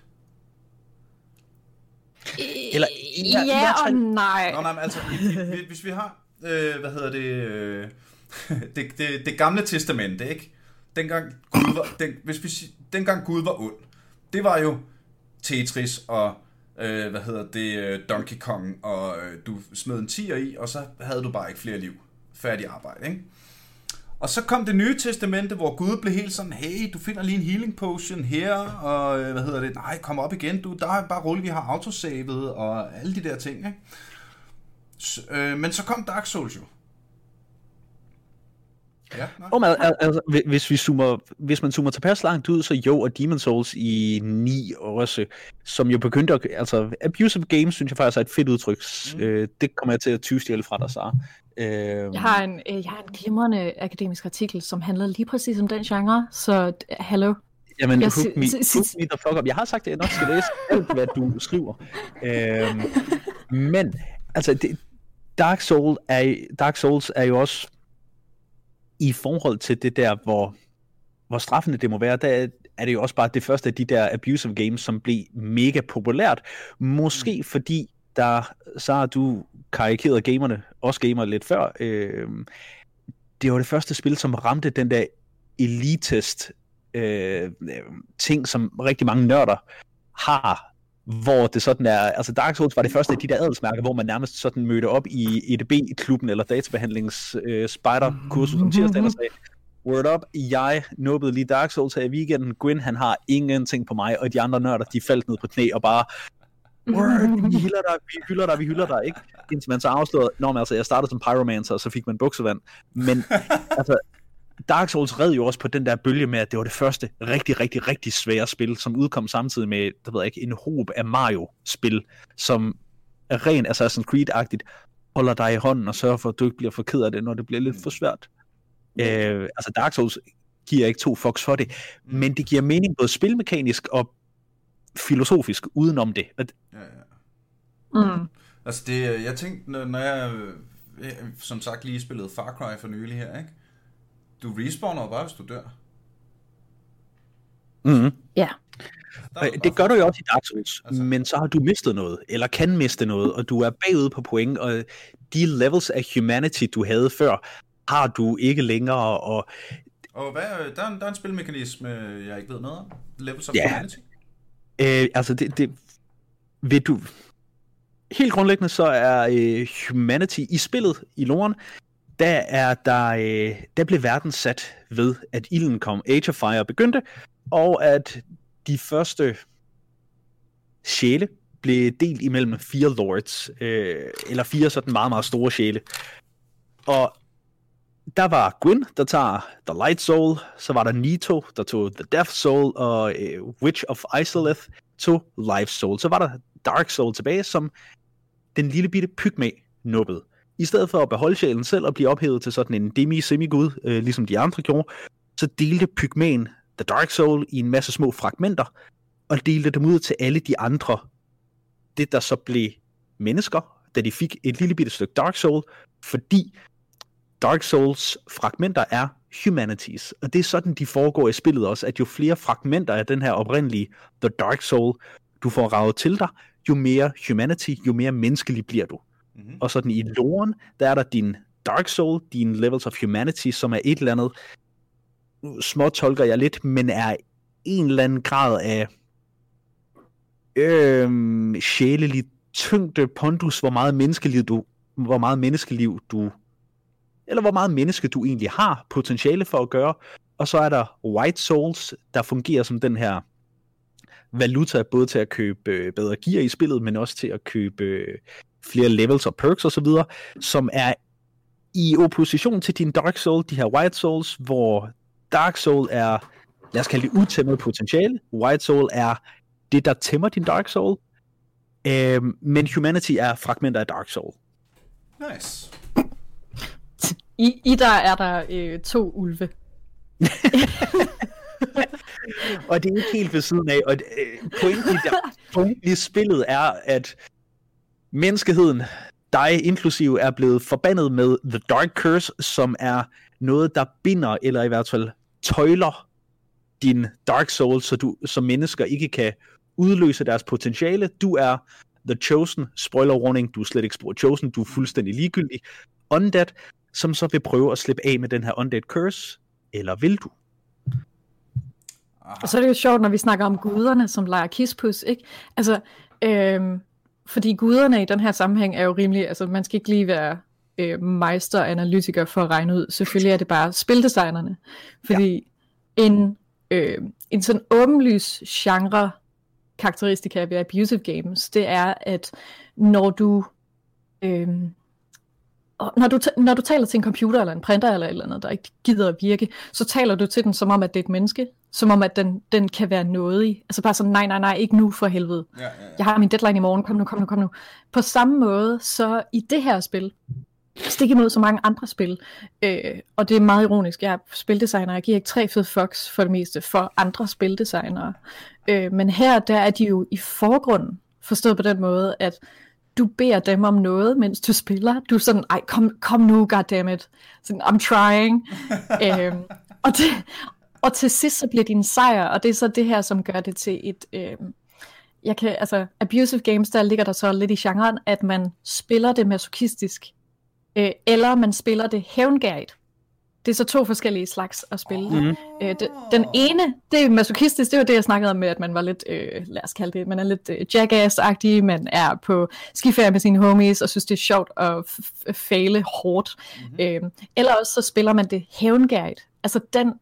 Eller- ja, ja, og nej. Nå, nej, men altså, hvis vi har, øh, hvad hedder det, øh, det, det, det gamle testamente, ikke? Dengang Gud var, den, hvis vi, dengang Gud var ond, det var jo Tetris og, øh, hvad hedder det, øh, Donkey Kong, og øh, du smed en tiger i, og så havde du bare ikke flere liv. Færdig arbejde, ikke? Og så kom det nye testamente, hvor Gud blev helt sådan, hey, du finder lige en healing potion her, og øh, hvad hedder det, nej, kom op igen, du, der er bare roligt, vi har autosavet, og alle de der ting, ikke? Så, øh, men så kom Dark Souls jo. Ja, al- al- altså, hvi- hvis, vi zoomer, hvis man zoomer tilpas langt ud, så jo, og Demon Souls i 9 også, som jo begyndte at, altså, abusive games, synes jeg faktisk er et fedt udtryk. Mm. Øh, det kommer jeg til at tyvstjæle fra dig, Sara. Øh, Jeg har en, øh, jeg har en glimrende akademisk artikel, som handler lige præcis om den genre, så hallo. Jamen, jeg hook me, hook me the fuck up. Jeg har sagt, at jeg nok skal læse alt, hvad du skriver. Øhm, men, altså, det, Dark, Soul er, Dark Souls er jo også i forhold til det der, hvor, hvor straffende det må være, der er det jo også bare det første af de der abusive games, som blev mega populært. Måske mm. fordi, der, så har du karikeret gamerne, også gamer lidt før, øh, det var det første spil, som ramte den der elitist øh, ting, som rigtig mange nørder har, hvor det sådan er, altså Dark Souls var det første af de der adelsmærker, hvor man nærmest sådan mødte op i EDB-klubben eller databehandlings øh, spider-kursus om tirsdagen og sagde, word up, jeg nubbede lige Dark Souls her i weekenden, Gwyn han har ingenting på mig, og de andre nørder, de faldt ned på knæ og bare, word, vi hylder dig, vi hylder dig, vi hylder dig, ikke? Indtil man så afslørede, nå, men altså, jeg startede som pyromancer, og så fik man buksevand, men altså, Dark Souls red jo også på den der bølge med, at det var det første rigtig, rigtig, rigtig svære spil, som udkom samtidig med, der ved jeg ikke, en hob af Mario-spil, som er ren Assassin's Creed-agtigt, holder dig i hånden og sørger for, at du ikke bliver for ked af det, når det bliver lidt for svært. Mm. Øh, altså Dark Souls giver ikke to fucks for det, men det giver mening både spilmekanisk og filosofisk udenom det. At... Ja, ja. Mm. Altså det, jeg tænkte, når jeg som sagt lige spillet Far Cry for nylig her, ikke? Du respawner bare, hvis du dør. Mm-hmm. Ja. Det gør du jo også i Dark Souls, altså... men så har du mistet noget, eller kan miste noget, og du er bagud på point, og de levels af humanity, du havde før, har du ikke længere, og... Og hvad, der, er en, der er en spilmekanisme, jeg ikke ved noget om. Levels of ja. humanity? Øh, altså, det, det... Vil du... Helt grundlæggende så er øh, humanity i spillet, i loren, der er der, øh, der blev verden sat ved, at ilden kom, Age of Fire begyndte, og at de første sjæle blev delt imellem fire lords, øh, eller fire sådan meget, meget store sjæle. Og der var Gwyn, der tager The Light Soul, så var der Nito, der tog The Death Soul, og øh, Witch of Isolith tog Life Soul. Så var der Dark Soul tilbage, som den lille bitte pygmæ nubbede. I stedet for at beholde sjælen selv og blive ophævet til sådan en demi-semi-gud, øh, ligesom de andre gjorde, så delte pygmæen The Dark Soul i en masse små fragmenter, og delte dem ud til alle de andre. Det der så blev mennesker, da de fik et lille bitte stykke Dark Soul, fordi Dark Souls fragmenter er humanities, og det er sådan, de foregår i spillet også, at jo flere fragmenter af den her oprindelige The Dark Soul, du får ravet til dig, jo mere humanity, jo mere menneskelig bliver du. Mm-hmm. Og sådan i loren, der er der din Dark Soul, din Levels of Humanity, som er et eller andet, uh, små tolker jeg lidt, men er en eller anden grad af øh, sjælelig tyngde pondus, hvor meget menneskeliv du, hvor meget menneskeliv du, eller hvor meget menneske du egentlig har potentiale for at gøre. Og så er der White Souls, der fungerer som den her valuta, både til at købe øh, bedre gear i spillet, men også til at købe øh, flere levels og perks osv., som er i opposition til din Dark Soul, de her White Souls, hvor Dark Soul er, lad os kalde det utæmmet potentiale. White Soul er det, der tæmmer din Dark Soul. Øh, men Humanity er fragmenter af Dark Soul. Nice. I, I der er der øh, to ulve. og det er ikke helt ved siden af. Og øh, pointen, der, pointen i spillet er, at menneskeheden, dig inklusive, er blevet forbandet med The Dark Curse, som er noget, der binder, eller i hvert fald tøjler din Dark Soul, så du som mennesker ikke kan udløse deres potentiale. Du er The Chosen, spoiler warning, du er slet ikke spurgt Chosen, du er fuldstændig ligegyldig. Undead, som så vil prøve at slippe af med den her Undead Curse, eller vil du? Og så er det jo sjovt, når vi snakker om guderne, som leger kispus, ikke? Altså, øhm, fordi guderne i den her sammenhæng er jo rimelig, altså man skal ikke lige være øh, meisteranalytiker for at regne ud. Selvfølgelig er det bare spildesignerne. Fordi ja. en, øh, en sådan åbenlys genre karakteristika ved abusive games, det er, at når du øh, når du, når du taler til en computer eller en printer eller et eller andet, der ikke gider at virke, så taler du til den som om, at det er et menneske. Som om, at den, den kan være noget i. Altså bare sådan, nej, nej, nej, ikke nu for helvede. Ja, ja, ja. Jeg har min deadline i morgen, kom nu, kom nu, kom nu. På samme måde, så i det her spil, stik imod så mange andre spil, øh, og det er meget ironisk, jeg er spildesigner, jeg giver ikke tre fede fucks for det meste for andre spildesignere. Øh, men her, der er de jo i forgrunden, forstået på den måde, at du beder dem om noget, mens du spiller. Du er sådan, ej, kom, kom nu, goddammit. Sådan, I'm trying. øhm, og, det, og til sidst så bliver din sejr, og det er så det her, som gør det til et... Øhm, jeg kan, altså, abusive games, der ligger der så lidt i genren, at man spiller det masochistisk, øh, eller man spiller det hævngærigt. Det er så to forskellige slags at spille. Mm-hmm. Øh, det, den ene, det er masochistisk, det var det, jeg snakkede om med, at man var lidt, øh, lad os kalde det, man er lidt øh, jackass-agtig, man er på skiferie med sine homies, og synes, det er sjovt at f- fæle hårdt. Mm-hmm. Øh, eller også så spiller man det hævngærigt. Altså den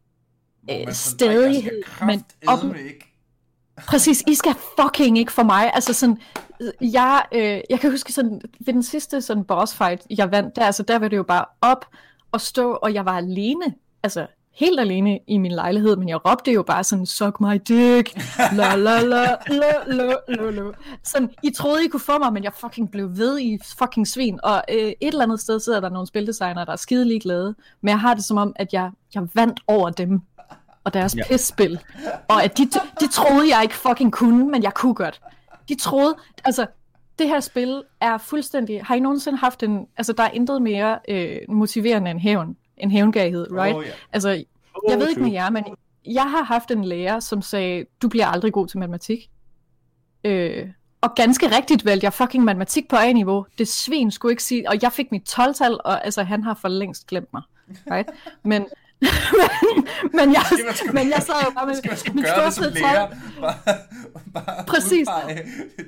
øh, man op... Ikke. Præcis, I skal fucking ikke for mig. Altså sådan, jeg, øh, jeg kan huske sådan, ved den sidste sådan boss fight, jeg vandt, der, altså, der var det jo bare op, at stå, og jeg var alene, altså helt alene i min lejlighed, men jeg råbte jo bare sådan, suck my dick, la la la la la la la. Sådan, I troede, I kunne få mig, men jeg fucking blev ved i fucking svin. Og øh, et eller andet sted sidder der nogle spildesignere, der er skide glade, men jeg har det som om, at jeg, jeg vandt over dem og deres ja. pisspil. Og at de, de troede, jeg ikke fucking kunne, men jeg kunne godt. De troede, altså, det her spil er fuldstændig... Har I nogensinde haft en... Altså, der er intet mere øh, motiverende end hævn. En hævngærighed, right? Oh, yeah. Altså, jeg oh, ved ikke med jer, men jeg har haft en lærer, som sagde, du bliver aldrig god til matematik. Øh, og ganske rigtigt valgte jeg fucking matematik på A-niveau. Det svin skulle ikke sige... Og jeg fik mit 12-tal, og altså, han har for længst glemt mig. Right? Men men, men, jeg, sgu, men jeg sad jo bare med skal man skulle gøre det som lærer. Bare, bare Præcis.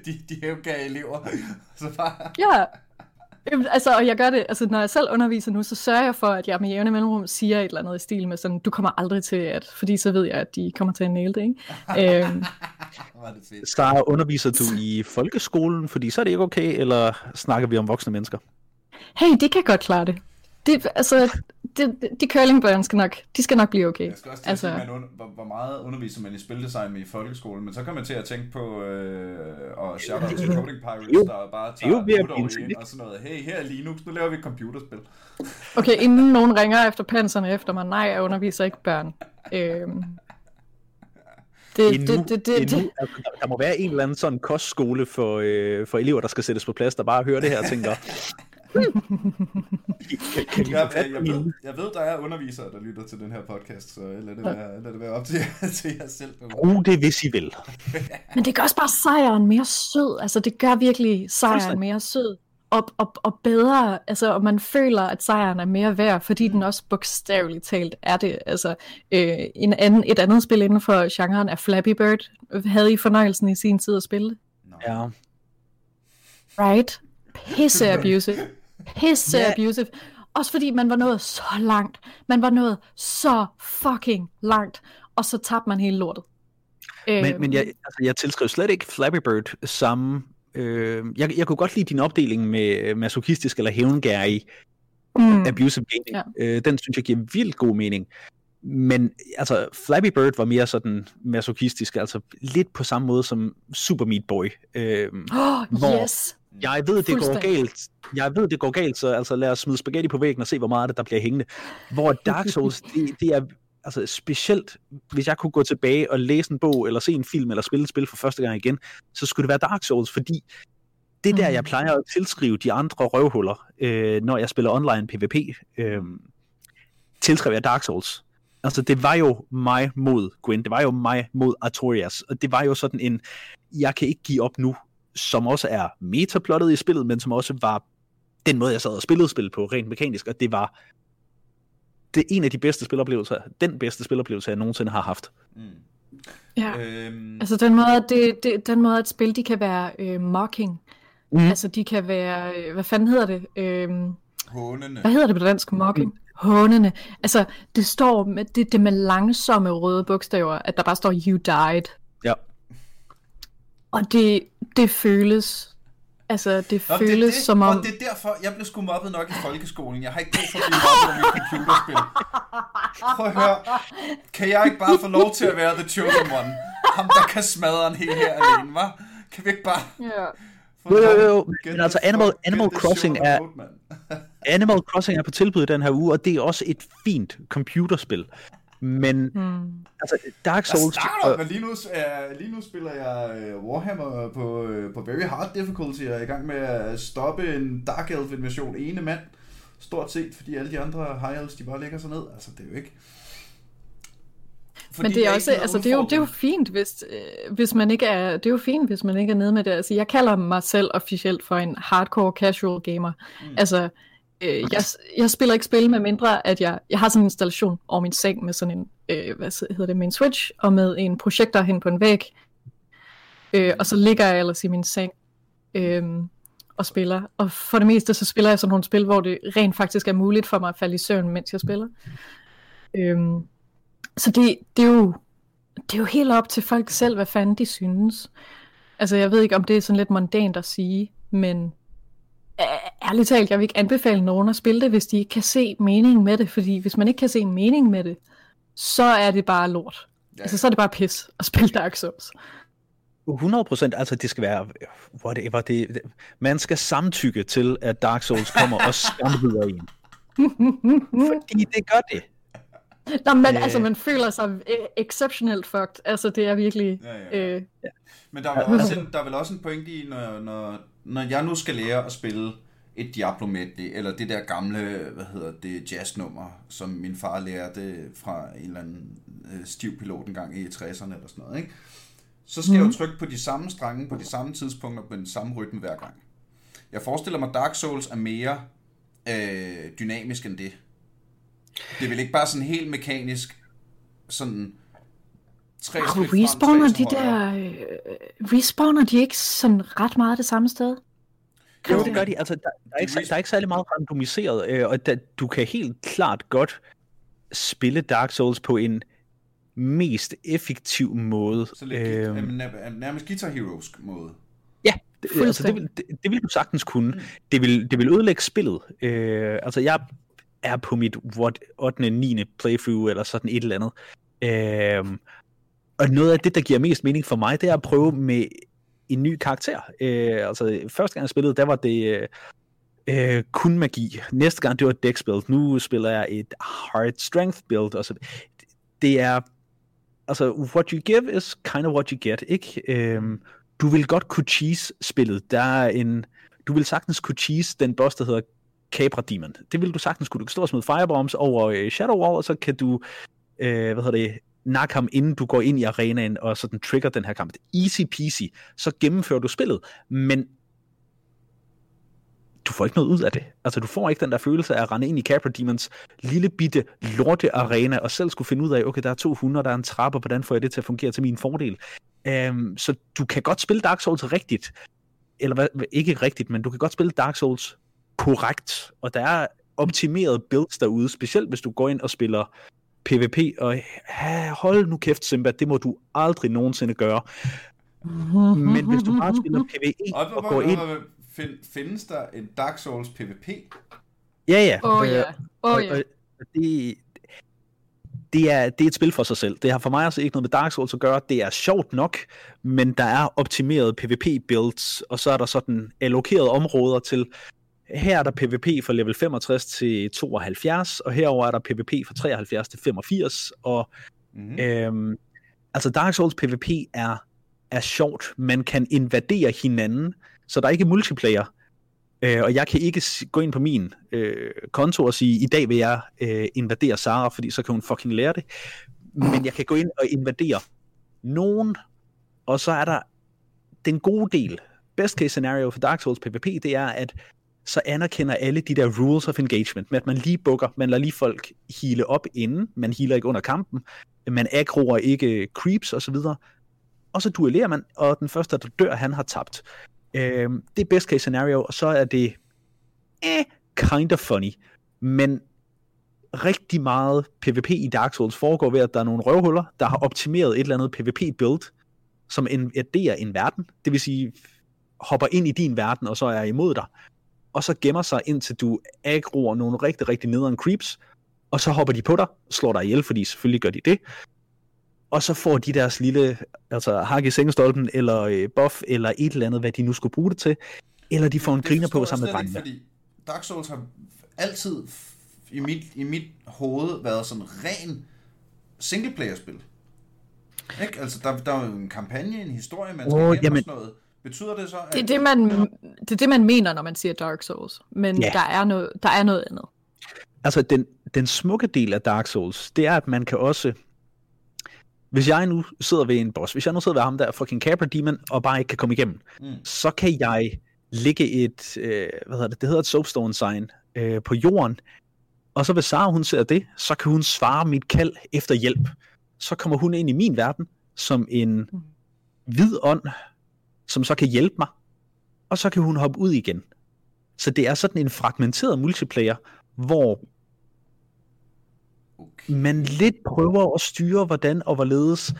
de, de hævgav elever. Så bare... Ja, altså, og jeg gør det, altså, når jeg selv underviser nu, så sørger jeg for, at jeg med jævne mellemrum siger et eller andet i stil med sådan, du kommer aldrig til at, fordi så ved jeg, at de kommer til at næle det, ikke? øhm. Så underviser du i folkeskolen, fordi så er det ikke okay, eller snakker vi om voksne mennesker? Hey, det kan godt klare det. Det, altså, de, de curlingbørn skal nok, de skal nok blive okay. Jeg skal også altså... at man, hvor, hvor meget underviser man i spildesign i folkeskolen, men så kommer man til at tænke på, øh, og shout out til Coding Pirates, jo. der bare tager jo, vi er ind og sådan noget. Hey, her er Linux, nu laver vi et computerspil. Okay, inden nogen ringer efter panserne efter mig, nej, jeg underviser ikke børn. Øhm, det, endnu, det, det, det, endnu. Altså, der må være en eller anden sådan kostskole for, øh, for elever, der skal sættes på plads, der bare hører det her og tænker, kan, kan jeg, jeg, jeg, ved, jeg ved, der er undervisere, der lytter til den her podcast, så lad det være, lad det være op til, til jer selv. Brug det, hvis I vil. Men det gør også bare sejren mere sød. Altså, det gør virkelig sejren mere sød. Og, og, og bedre, altså, og man føler, at sejren er mere værd, fordi den også bogstaveligt talt er det. Altså, øh, en anden, et andet spil inden for genren er Flappy Bird. Havde I fornøjelsen i sin tid at spille? No. Ja. Right? Pisse abusive pisse yeah. abusive. Også fordi man var nået så langt. Man var nået så fucking langt. Og så tabte man hele lortet. Men, øh, men jeg, altså, jeg tilskrev slet ikke Flappy Bird samme... Øh, jeg, jeg kunne godt lide din opdeling med masochistisk eller hævngærig mm. abusive gaming. Ja. Øh, den synes jeg giver vildt god mening. Men altså, Flappy Bird var mere sådan masochistisk, altså lidt på samme måde som Super Meat Boy. Øh, oh, hvor, yes! Jeg ved, det går galt. Jeg ved, det går galt, så altså, lad os smide spaghetti på væggen og se, hvor meget det, der bliver hængende. Hvor Dark Souls, det, det er altså specielt, hvis jeg kunne gå tilbage og læse en bog, eller se en film, eller spille et spil for første gang igen, så skulle det være Dark Souls, fordi det der, jeg mm. plejer at tilskrive de andre røvhuller, øh, når jeg spiller online PvP, øh, tilskriver jeg Dark Souls. Altså, det var jo mig mod Gwen, det var jo mig mod Artorias, og det var jo sådan en, jeg kan ikke give op nu, som også er metaplottet i spillet, men som også var den måde, jeg sad og spillede spil på, rent mekanisk, og det var det er en af de bedste spiloplevelser, den bedste spiloplevelse, jeg nogensinde har haft. Mm. Ja, øhm... altså den måde, det, det, den måde, at spil, de kan være øh, mocking. Mm. Altså de kan være, øh, hvad fanden hedder det? Øh, Hånende. Hvad hedder det på dansk? Mocking? Mm. Hånende. Altså, det står med, det, det med langsomme røde bogstaver, at der bare står, you died. Ja. Og det, det føles Altså, det Nå, føles det, det, som om... Og det er derfor, jeg blev sgu mobbet nok i folkeskolen. Jeg har ikke brug for at blive mobbet med computerspil. Prøv at høre. Kan jeg ikke bare få lov til at være the chosen one? Ham, der kan smadre en hel her alene, hva'? Kan vi ikke bare... Ja. Jo, jo, jo. Men altså, Animal, Animal Crossing er... Animal Crossing er på tilbud den her uge, og det er også et fint computerspil. Men hmm. altså, Dark Souls... Jeg men lige nu, lige nu spiller jeg uh, Warhammer på, uh, på Very Hard Difficulty, og er i gang med at stoppe en Dark Elf invasion ene mand. Stort set, fordi alle de andre High Elves, de bare lægger sig ned. Altså, det er jo ikke... Fordi men det er, også, altså det er, jo, det er jo fint, hvis, øh, hvis man ikke er, det er jo fint, hvis man ikke er nede med det. Altså, jeg kalder mig selv officielt for en hardcore casual gamer. Mm. Altså, Øh, jeg, jeg spiller ikke spil med mindre, at jeg, jeg har sådan en installation over min seng med sådan en, øh, hvad hedder det, med en switch, og med en projektor hen på en væg. Øh, og så ligger jeg ellers i min seng øh, og spiller. Og for det meste, så spiller jeg sådan nogle spil, hvor det rent faktisk er muligt for mig at falde i søvn, mens jeg spiller. Øh, så det, det, er jo, det er jo helt op til folk selv, hvad fanden de synes. Altså, jeg ved ikke, om det er sådan lidt mondant at sige, men ærligt talt, jeg vil ikke anbefale nogen at spille det, hvis de ikke kan se mening med det, fordi hvis man ikke kan se mening med det, så er det bare lort. Ja. Altså, så er det bare pis at spille Dark Souls. 100 procent, altså det skal være, whatever, det, det, man skal samtykke til, at Dark Souls kommer og skambyder en. Fordi det gør det. Nå, men øh, altså, man føler sig exceptionelt fucked. Altså, det er virkelig... Ja, ja. Øh, ja. Men der er, også en, der er vel også en pointe i, når, når, når jeg nu skal lære at spille et Diablo medley, eller det der gamle, hvad hedder det, jazznummer, som min far lærte fra en eller anden øh, stiv pilot en gang i 60'erne eller sådan noget, ikke? Så skal mm. jeg jo mhm. trykke på de samme strenge, på de samme tidspunkter, på den samme rytme hver gang. Jeg forestiller mig, Dark Souls er mere øh, dynamisk end det. Det er vel ikke bare sådan helt mekanisk, sådan tre oh, respawner de der, øh, respawner de ikke sådan ret meget det samme sted? Jo, det gør de. Altså, der, der, er ikke, der er ikke særlig meget randomiseret, øh, og der, du kan helt klart godt spille Dark Souls på en mest effektiv måde. Så lidt øhm, nærmest Guitar Heroes måde. Ja, det, altså, det, vil, det, det vil du sagtens kunne. Mm. Det, vil, det vil ødelægge spillet. Øh, altså, jeg er på mit what, 8. 9. playthrough, eller sådan et eller andet. Øh, og noget af det, der giver mest mening for mig, det er at prøve med en ny karakter. Øh, altså, første gang jeg spillede, der var det øh, øh kun magi. Næste gang, det var et dex build. Nu spiller jeg et hard strength build. Og så, det er, altså, what you give is kind of what you get, ikke? Øh, du vil godt kunne cheese spillet. Der er en, du vil sagtens kunne cheese den boss, der hedder Capra Demon. Det vil du sagtens kunne. Du kan stå og smide firebombs over øh, Shadow Wall, og så kan du, øh, hvad hedder det, nakke ham, inden du går ind i arenaen og så den trigger den her kamp. Easy peasy. Så gennemfører du spillet, men du får ikke noget ud af det. Altså, du får ikke den der følelse af at rende ind i Capra Demons lille bitte lorte arena, og selv skulle finde ud af, okay, der er 200, der er en trappe, hvordan får jeg det til at fungere til min fordel? Um, så du kan godt spille Dark Souls rigtigt, eller hvad, ikke rigtigt, men du kan godt spille Dark Souls korrekt, og der er optimeret builds derude, specielt hvis du går ind og spiller PvP, og hold nu kæft, Simba, det må du aldrig nogensinde gøre. Men hvis du bare spiller PvE og, og går ind... Findes der en Dark Souls PvP? Ja, ja. Åh oh, ja. Oh, ja. det, det er, det er et spil for sig selv. Det har for mig altså ikke noget med Dark Souls at gøre. Det er sjovt nok, men der er optimeret PvP-builds, og så er der sådan allokerede områder til, her er der PvP fra level 65 til 72, og herover er der PvP fra 73 til 85, og mm-hmm. øhm, altså Dark Souls PvP er, er sjovt. Man kan invadere hinanden, så der er ikke multiplayer. Øh, og jeg kan ikke gå ind på min øh, konto og sige, i dag vil jeg øh, invadere Sara, fordi så kan hun fucking lære det. Men jeg kan gå ind og invadere nogen, og så er der den gode del. Best case scenario for Dark Souls PvP, det er, at så anerkender alle de der rules of engagement, med at man lige bukker, man lader lige folk hele op inden, man healer ikke under kampen, man aggroer ikke creeps osv., og så duellerer man, og den første, der dør, han har tabt. Øh, det er best case scenario, og så er det eh, kind of funny, men rigtig meget PvP i Dark Souls foregår ved, at der er nogle røvhuller, der har optimeret et eller andet PvP-build, som invaderer en verden, det vil sige hopper ind i din verden, og så er imod dig og så gemmer sig indtil du aggroer nogle rigtig, rigtig nederen creeps, og så hopper de på dig, slår dig ihjel, fordi selvfølgelig gør de det, og så får de deres lille, altså hak i sengestolpen, eller øh, buff, eller et eller andet, hvad de nu skulle bruge det til, eller de får en griner på sammen med drengene. Fordi Dark Souls har altid i mit, i mit hoved været sådan ren singleplayer-spil. Ikke? Altså, der, der er jo en kampagne, en historie, man skal oh, jamen, sådan noget. Betyder det så, at... Det er det, man, det er det, man mener, når man siger Dark Souls. Men ja. der, er noget, der er noget andet. Altså, den, den smukke del af Dark Souls, det er, at man kan også... Hvis jeg nu sidder ved en boss, hvis jeg nu sidder ved ham der fucking Capra Demon, og bare ikke kan komme igennem, mm. så kan jeg lægge et, øh, hvad hedder det, det hedder et soapstone sign, øh, på jorden, og så hvis Sara hun ser det, så kan hun svare mit kald efter hjælp. Så kommer hun ind i min verden som en mm. hvid ånd, som så kan hjælpe mig, og så kan hun hoppe ud igen. Så det er sådan en fragmenteret multiplayer, hvor okay. man lidt prøver at styre, hvordan og hvorledes.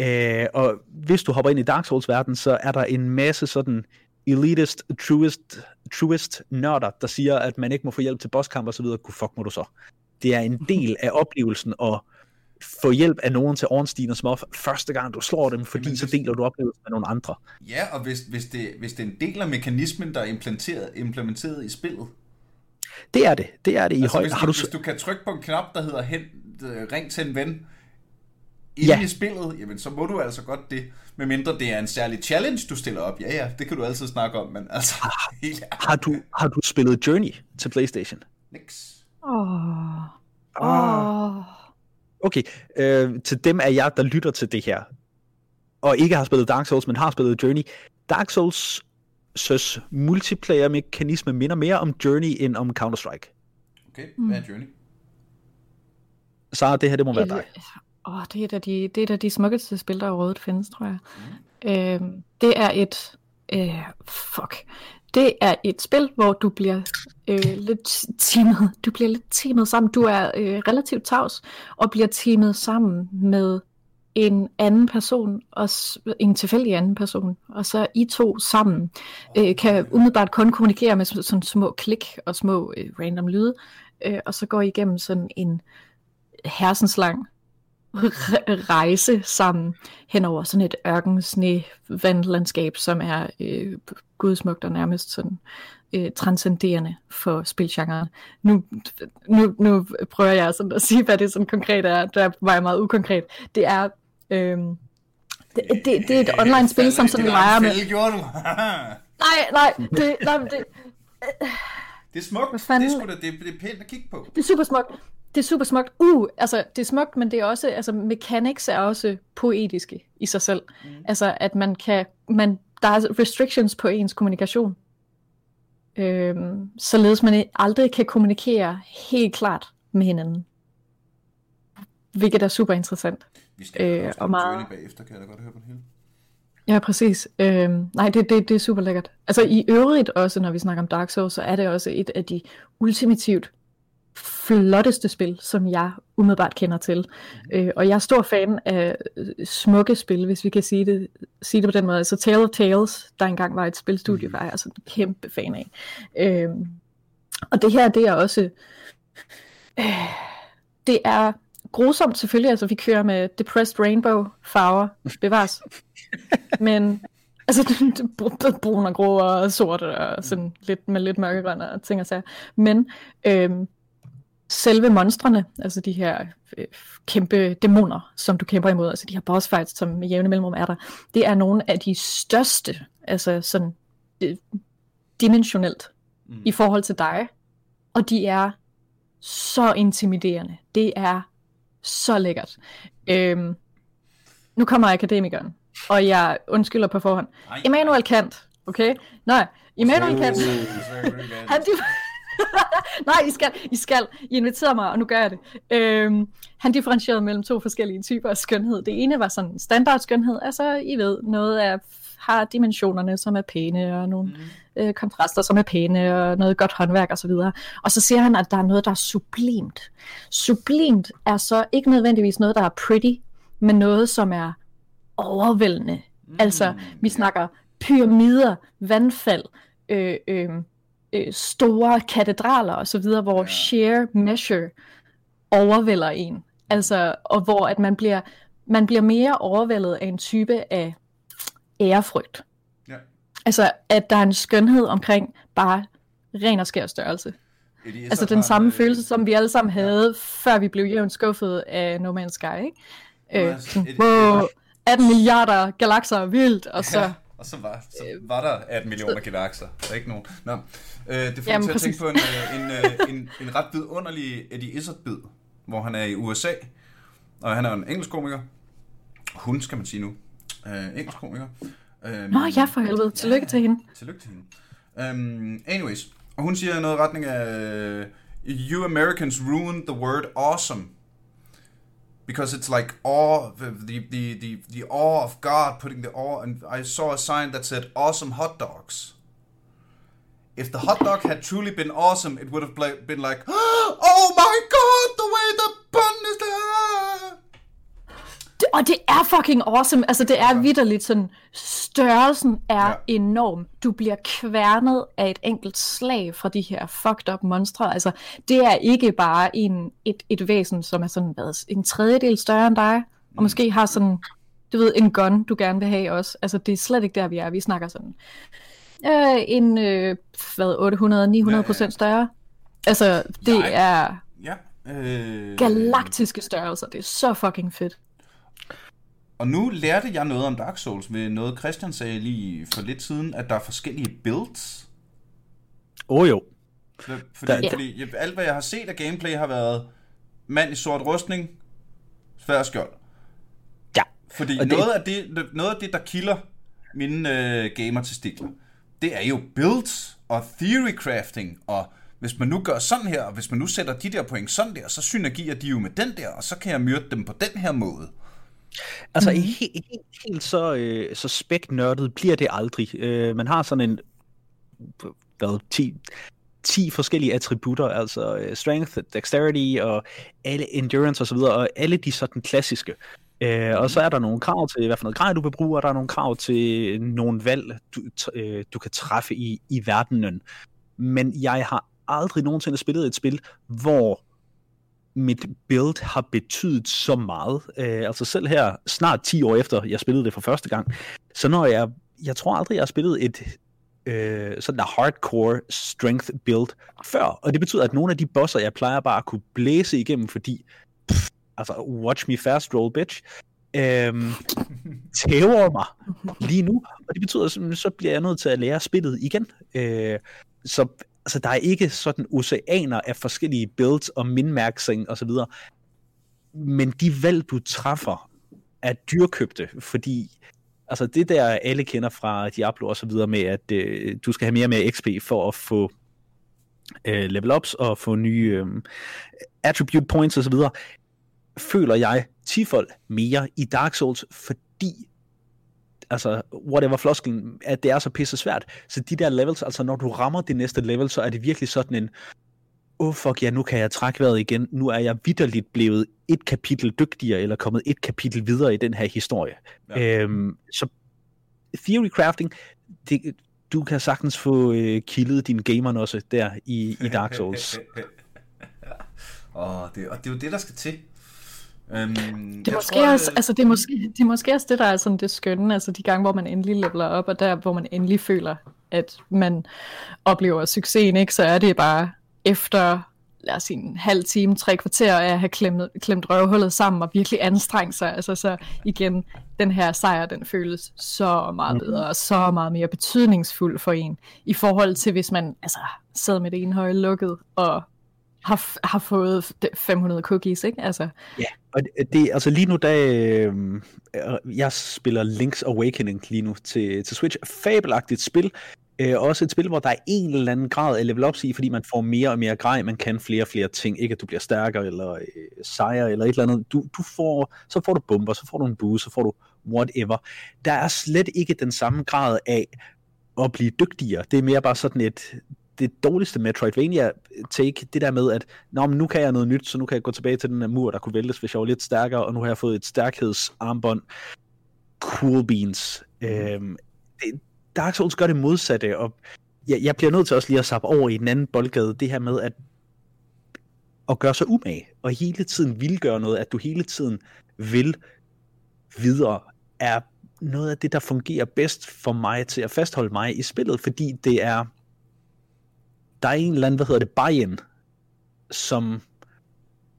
Øh, og hvis du hopper ind i Dark Souls verden, så er der en masse sådan elitist, truest, truest nørder, der siger, at man ikke må få hjælp til bosskamp og så videre. Fuck må du så. Det er en del af oplevelsen at få hjælp af nogen til Ornstein og Smuff første gang du slår dem, fordi Jamen, så deler du oplevelsen med nogle andre. Ja, og hvis, hvis, det, hvis det er en del af mekanismen, der er implementeret, implementeret i spillet. Det er det. Det er det i Altså, høj. hvis, du, Har du, hvis du kan trykke på en knap, der hedder hen, øh, ring til en ven, inde Ja. i spillet, jamen så må du altså godt det. Medmindre det er en særlig challenge, du stiller op. Ja, ja, det kan du altid snakke om, men altså, helt ærligt, har, du, har du spillet Journey til PlayStation? niks. Åh. Okay, øh, til dem af jer, der lytter til det her, og ikke har spillet Dark Souls, men har spillet Journey, Dark Souls søs multiplayer-mekanisme minder mere om Journey end om Counter-Strike. Okay, hvad er Journey? Så det her, det må være dig. Åh, det er da de, det er da de smukkeste spil, der overhovedet findes, tror jeg. Mm. Øhm, det er et... Øh, fuck. Det er et spil, hvor du bliver øh, lidt teamet. Du bliver lidt teamet sammen. Du er øh, relativt tavs og bliver teamet sammen med en anden person, og en tilfældig anden person, og så I to sammen øh, kan umiddelbart kun kommunikere med sådan, små klik og små øh, random lyde, øh, og så går I igennem sådan en hersenslang rejse sammen hen over sådan et ørken, sne, vandlandskab, som er øh, gudsmukt og nærmest sådan øh, transcenderende for spilgenren. Nu, nu, nu prøver jeg sådan at sige, hvad det sådan konkret er. Der var jeg meget ukonkret. Det er, øh, det, det, det er et online spil, som sådan leger med... Nej, nej, det, nej, det, det er smukt. Hvad fanden? Det er, sgu da, det, det er pænt at kigge på. Det er super smukt. Det er super smukt. Uh, altså, det er smukt, men det er også, altså, mechanics er også poetiske i sig selv. Mm. Altså, at man kan, man, der er restrictions på ens kommunikation. Øhm, således man aldrig kan kommunikere helt klart med hinanden. Hvilket er super interessant. Vi skal Øh, og meget- bagefter, kan jeg da godt høre på det hele. Ja, præcis. Øhm, nej, det, det, det er super lækkert. Altså i øvrigt også, når vi snakker om Dark Souls, så er det også et af de ultimativt flotteste spil, som jeg umiddelbart kender til. Øh, og jeg er stor fan af øh, smukke spil, hvis vi kan sige det, sige det på den måde. Så Tale of Tales, der engang var et spilstudie, var jeg altså en kæmpe fan af. Øhm, og det her, det er også... Øh, det er grusomt selvfølgelig, altså vi kører med Depressed Rainbow farver, bevares. Men altså br- brun og grå og sort og sådan lidt med lidt mørkegrøn og ting og sager. Men øhm, selve monstrene, altså de her øh, kæmpe dæmoner, som du kæmper imod, altså de her boss fights, som med jævne mellemrum er der, det er nogle af de største, altså sådan øh, dimensionelt Mm. i forhold til dig. Og de er så intimiderende. Det er så lækkert. Øhm, nu kommer akademikeren, og jeg undskylder på forhånd. Ej. Immanuel Kant, okay? Nej, Immanuel Kant. Han. Nej, I skal, I skal. I inviterede mig, og nu gør jeg det. Øhm, han differentierede mellem to forskellige typer af skønhed. Det ene var sådan standard skønhed, altså I ved, noget af har dimensionerne, som er pæne, og nogle mm. øh, kontraster, som er pæne, og noget godt håndværk osv. Og, og så siger han, at der er noget, der er sublimt. Sublimt er så ikke nødvendigvis noget, der er pretty, men noget, som er overvældende. Mm. Altså, vi snakker pyramider, vandfald, øh, øh, øh, store katedraler osv., hvor Ja. sheer measure overvælder en. Altså, og hvor at man bliver, man bliver mere overvældet af en type af ærefrygt. Ja. Altså, at der er en skønhed omkring bare ren og skær størrelse. Altså den samme øh, følelse, som vi alle sammen havde, før vi blev jævnt skuffet af No Man's Sky, ikke? Øh, altså, wow, 18 milliarder galakser, vildt, og så... Ja, og så var, så var der 18 millioner galakser. Der er ikke nogen. Nå. Øh, det får Jamen, mig til at tænke på en, øh, en, øh, en, en ret vidunderlig Eddie Izzard-bid, hvor han er i USA, og han er en engelsk komiker. Hun, skal man sige nu. Øh, engelsk komiker. Øh, Nå ja, for helvede. Tillykke til hende. Tillykke til hende. Um, anyways, og hun siger noget i retning af, øh, You Americans ruined the word awesome. Because it's like awe, the, the, the, the awe of God, putting the awe, and I saw a sign that said awesome hot dogs. If the hot dog had truly been awesome, it would have been like, oh my god, the way the. Det- Og det er fucking awesome. Altså, det er vidderligt sådan størrelsen er Ja. ja. enorm. Du bliver kværnet af et enkelt slag fra de her fucked up monstre. Altså, det er ikke bare en, et, et væsen, som er sådan hvad, en tredjedel større end dig, og måske har sådan, du ved, en gun, du gerne vil have også. Altså, det er slet ikke der, vi er. Vi snakker sådan øh, en, øh, hvad, 800-900 procent større. Altså, det Jeg- er Ja. Øh, galaktiske størrelser. Det er så fucking fedt. Og nu lærte jeg noget om Dark Souls ved noget, Christian sagde lige for lidt siden, at der er forskellige builds. Åh oh, jo. Fordi, Der- der, fordi jeg- alt, hvad jeg har set af gameplay, har været mand i sort rustning, svær skjold. Ja. Fordi Og det- det... noget, af det, noget af det, der kilder mine øh, gamer til stikler, det er jo builds og theory crafting, og hvis man nu gør sådan her, og hvis man nu sætter de der point sådan der, så synergier de jo med den der, og så kan jeg myrde dem på den her måde. Altså, mm. helt, helt, helt så, øh, så spæknørdet bliver det aldrig. Øh, man har sådan en, hvad, 10, 10 forskellige attributter, altså øh, strength, dexterity og alle endurance osv., og alle de sådan klassiske. Øh, og så er der nogle krav til, hvad for noget grej du vil bruge, og der er nogle krav til nogle valg, du, øh, du kan træffe i, i verdenen. Men jeg har aldrig nogensinde spillet et spil, hvor mit build har betydet så meget. Øh, altså selv her, snart 10 år efter, jeg spillede det for første gang, så når jeg, jeg tror aldrig, jeg har spillet et øh, sådan der hardcore strength build før, og det betyder, at nogle af de bosser, jeg plejer bare at kunne blæse igennem, fordi, pff, altså, watch me fast roll, bitch, øh, tæver mig lige nu, og det betyder, at så bliver jeg nødt til at lære spillet igen. Øh, så altså, der er ikke sådan oceaner af forskellige builds og minmærksing og så videre. men de valg, du træffer, er dyrkøbte, fordi altså det der alle kender fra Diablo og så videre med, at øh, du skal have mere og mere XP for at få øh, level ups og få nye øh, attribute points og så videre, føler jeg tifold mere i Dark Souls, fordi altså, whatever floskelen, at det er så pisse svært. Så de der levels, altså når du rammer det næste level, så er det virkelig sådan en, åh oh fuck ja, nu kan jeg trække vejret igen, nu er jeg vidderligt blevet et kapitel dygtigere, eller kommet et kapitel videre i den her historie. Ja. Øhm, så theory crafting, det, du kan sagtens få øh, killet din gamer også der i, i Dark Souls. og, det, og det er jo det, der skal til. Øhm, Det er, måske også, altså det, er måske, det er måske også det, der er sådan det skønne, altså de gange, hvor man endelig leveler op, og der, hvor man endelig føler, at man oplever succesen, ikke? så er det bare efter, lad os sige, en halv time, tre kvarter af at have klemt, klemt røvhullet sammen og virkelig anstrengt sig. Altså så igen, den her sejr, den føles så meget bedre og så meget mere betydningsfuld for en, i forhold til hvis man altså, sad med det ene høje lukket og har, har fået 500 cookies, ikke? Altså, Ja, og det, det altså lige nu, da øhm, øh, jeg spiller Link's Awakening lige nu til, til Switch, fabelagtigt spil, øh, også et spil, hvor der er en eller anden grad af level ups i, fordi man får mere og mere grej, man kan flere og flere ting, ikke at du bliver stærkere eller øh, sejere, eller et eller andet, du, du får, så får du bomber, så får du en boost, så får du whatever. Der er slet ikke den samme grad af at blive dygtigere, det er mere bare sådan et, det dårligste Metroidvania take, det der med, at Nå, men nu kan jeg noget nyt, så nu kan jeg gå tilbage til den her mur, der kunne væltes, hvis jeg var lidt stærkere, og nu har jeg fået et stærkhedsarmbånd. Cool beans. Øhm, det, Dark Souls gør det modsatte, og jeg, jeg bliver nødt til også lige at sappe over i den anden boldgade, det her med at, at gøre sig umage, og hele tiden vil gøre noget, at du hele tiden vil videre, er noget af det, der fungerer bedst for mig til at fastholde mig i spillet, fordi det er der er en eller anden, hvad hedder det, buy-in, som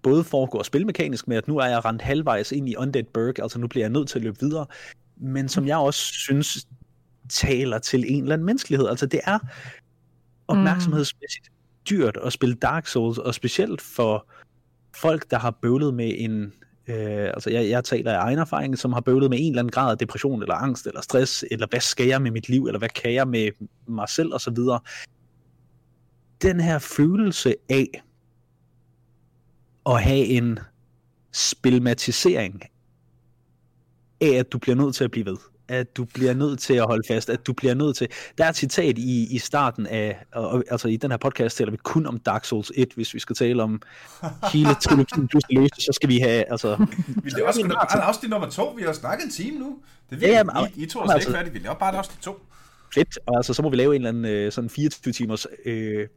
både foregår spilmekanisk med, at nu er jeg rent halvvejs ind i Undead Burg, altså nu bliver jeg nødt til at løbe videre, men som jeg også synes taler til en eller anden menneskelighed. Altså det er opmærksomhedsmæssigt dyrt at spille Dark Souls, og specielt for folk, der har bøvlet med en Øh, altså jeg, jeg taler af egen erfaring, som har bøvlet med en eller anden grad af depression, eller angst, eller stress, eller hvad skal jeg med mit liv, eller hvad kan jeg med mig selv, og så videre den her følelse af at have en spilmatisering af, at du bliver nødt til at blive ved. at du bliver nødt til at holde fast, at du bliver nødt til... Der er et citat i, i starten af... Og, altså i den her podcast taler vi kun om Dark Souls 1, hvis vi skal tale om hele trilogien, du skal løse, så skal vi have... Altså, Vi laver sgu da bare en afsnit nummer to. Vi har snakket en time nu. Det er Ja, jamen, I, I to er altså- ikke færdige. Vi laver bare en afsnit to. fedt, og altså, så må vi lave en eller anden øh, sådan 24 timers øh,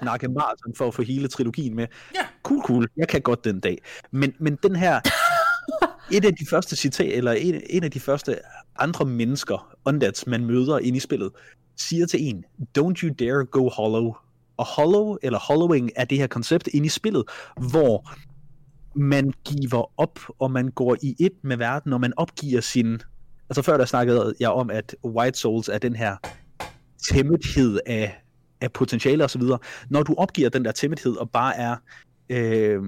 snakke maraton for at få hele trilogien med. Ja. Cool, cool. Jeg kan godt den dag. Men, men den her, et af de første citat, eller en, en af de første andre mennesker, undeads, man møder ind i spillet, siger til en, don't you dare go hollow. Og hollow, eller hollowing, er det her koncept ind i spillet, hvor man giver op, og man går i et med verden, og man opgiver sin... Altså før der snakkede jeg om, at White Souls er den her tæmmethed af, af potentiale og så videre. Når du opgiver den der tæmmethed og bare er øh,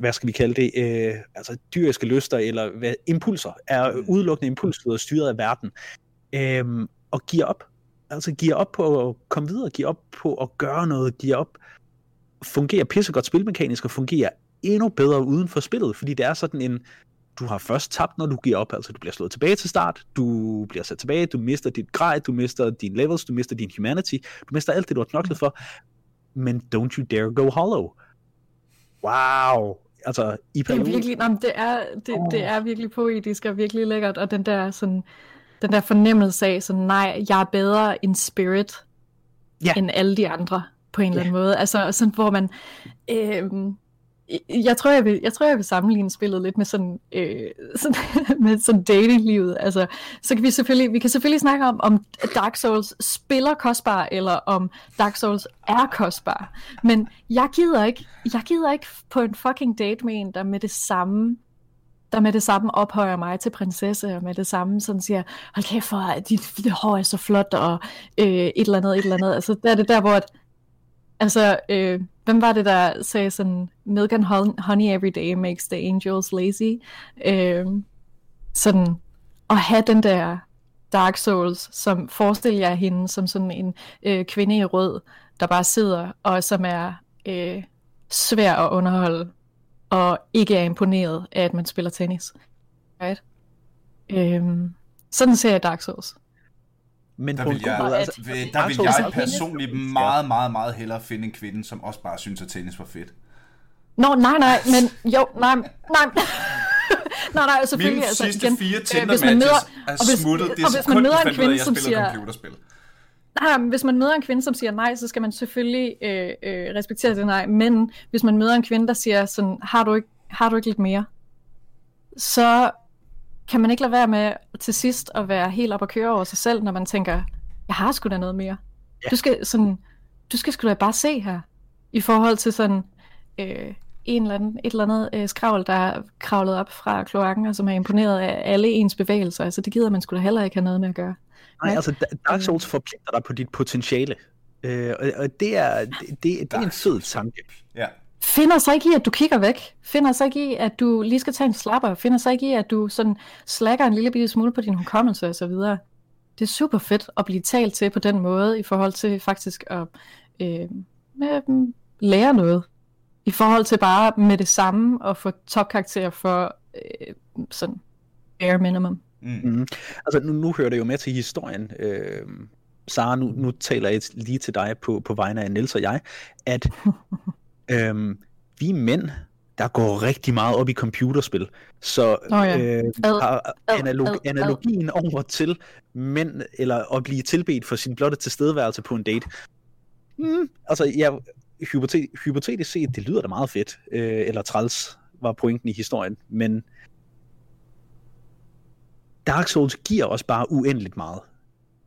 hvad- skal vi kalde det, øh, altså dyriske lyster eller hvad, impulser, er udelukkende impulser styret af verden, øh, og giver op. Altså giver op på at komme videre, giver op på at gøre noget, giver op, fungerer pissegodt spilmekanisk og fungerer endnu bedre uden for spillet, fordi det er sådan en, du har først tabt, når du giver op, altså du bliver slået tilbage til start, du bliver sat tilbage, du mister dit grej, du mister dine levels, du mister din humanity, du mister alt det, du har knoklet for, men don't you dare go hollow. Wow. Altså, i Det er perioden, virkelig, nej, det er, det, det er virkelig poetisk og virkelig lækkert, og den der, sådan, den der fornemmelse af, sådan, nej, jeg er bedre in spirit, Ja. end alle de andre, på en eller Ja. anden måde. Altså, sådan, hvor man, øh, jeg tror, jeg vil, jeg tror, jeg vil sammenligne spillet lidt med sådan, øh, sådan med sådan datinglivet. Altså, så kan vi selvfølgelig, vi kan selvfølgelig snakke om, om Dark Souls spiller kostbar, eller om Dark Souls er kostbar. Men jeg gider ikke, jeg gider ikke på en fucking date med en, der med det samme der med det samme ophøjer mig til prinsesse, og med det samme sådan siger, hold kæft for, dit, dit hår er så flot, og øh, et eller andet, et eller andet. Altså, der er det der, hvor, at, altså, øh, hvem var det, der sagde sådan, milk and honey every day makes the angels lazy. Øh, sådan, at have den der Dark Souls, som forestiller jeg hende som sådan en øh, kvinde i rød, der bare sidder, og som er øh, svær at underholde, og ikke er imponeret af, at man spiller tennis. Right? Øhm, sådan ser jeg Dark Souls men Der på en vil god jeg, måde. Altså, der vil Souls jeg er- personligt meget, meget, meget hellere finde en kvinde, som også bare synes, at tennis var fedt. Nå, nej, nej, men jo, nej, nej. nej, nej, selvfølgelig. Mine altså, sidste igen, fire øh, Tinder hvis man matches møder- er og hvis- smuttet. Det er hvis man sekund, møder jeg en ud kvinde, at jeg som spiller siger- computerspil. Nej, men hvis man møder en kvinde, som siger nej, så skal man selvfølgelig øh, øh, respektere det nej. Men hvis man møder en kvinde, der siger sådan, har du ikke, har du ikke lidt mere? Så kan man ikke lade være med til sidst at være helt op og køre over sig selv, når man tænker, jeg har sgu da noget mere. Ja. Du skal sådan, du skal sgu da bare se her, i forhold til sådan øh, en eller anden, et eller andet øh, skravl, der er kravlet op fra kloakken, og som er imponeret af alle ens bevægelser. Altså det gider man sgu da heller ikke have noget med at gøre. Nej, Nej. altså Da- Dark Souls forpligter dig på dit potentiale. Øh, og, og det er, det, det, det er en Souls. tanke. Ja. Finder sig ikke i, at du kigger væk. Finder sig ikke i, at du lige skal tage en slapper. Finder sig ikke i, at du sådan slækker en lille bitte smule på din hukommelse og så videre. Det er super fedt at blive talt til på den måde, i forhold til faktisk at øh, med, lære noget. I forhold til bare med det samme at få topkarakter for øh, sådan bare minimum. Mm. Mm. Altså nu, nu hører det jo med til historien. Øh, Sara, nu, nu taler jeg lige til dig på, på vegne af Niels og jeg, at øh, vi mænd, der går rigtig meget op i computerspil. Så Nå ja. øh, har analog, analogien over til mænd, eller at blive tilbedt for sin blotte tilstedeværelse på en date. Mm, altså, ja, hypotet, hypotetisk set, det lyder da meget fedt, øh, eller træls, var pointen i historien, men Dark Souls giver os bare uendeligt meget.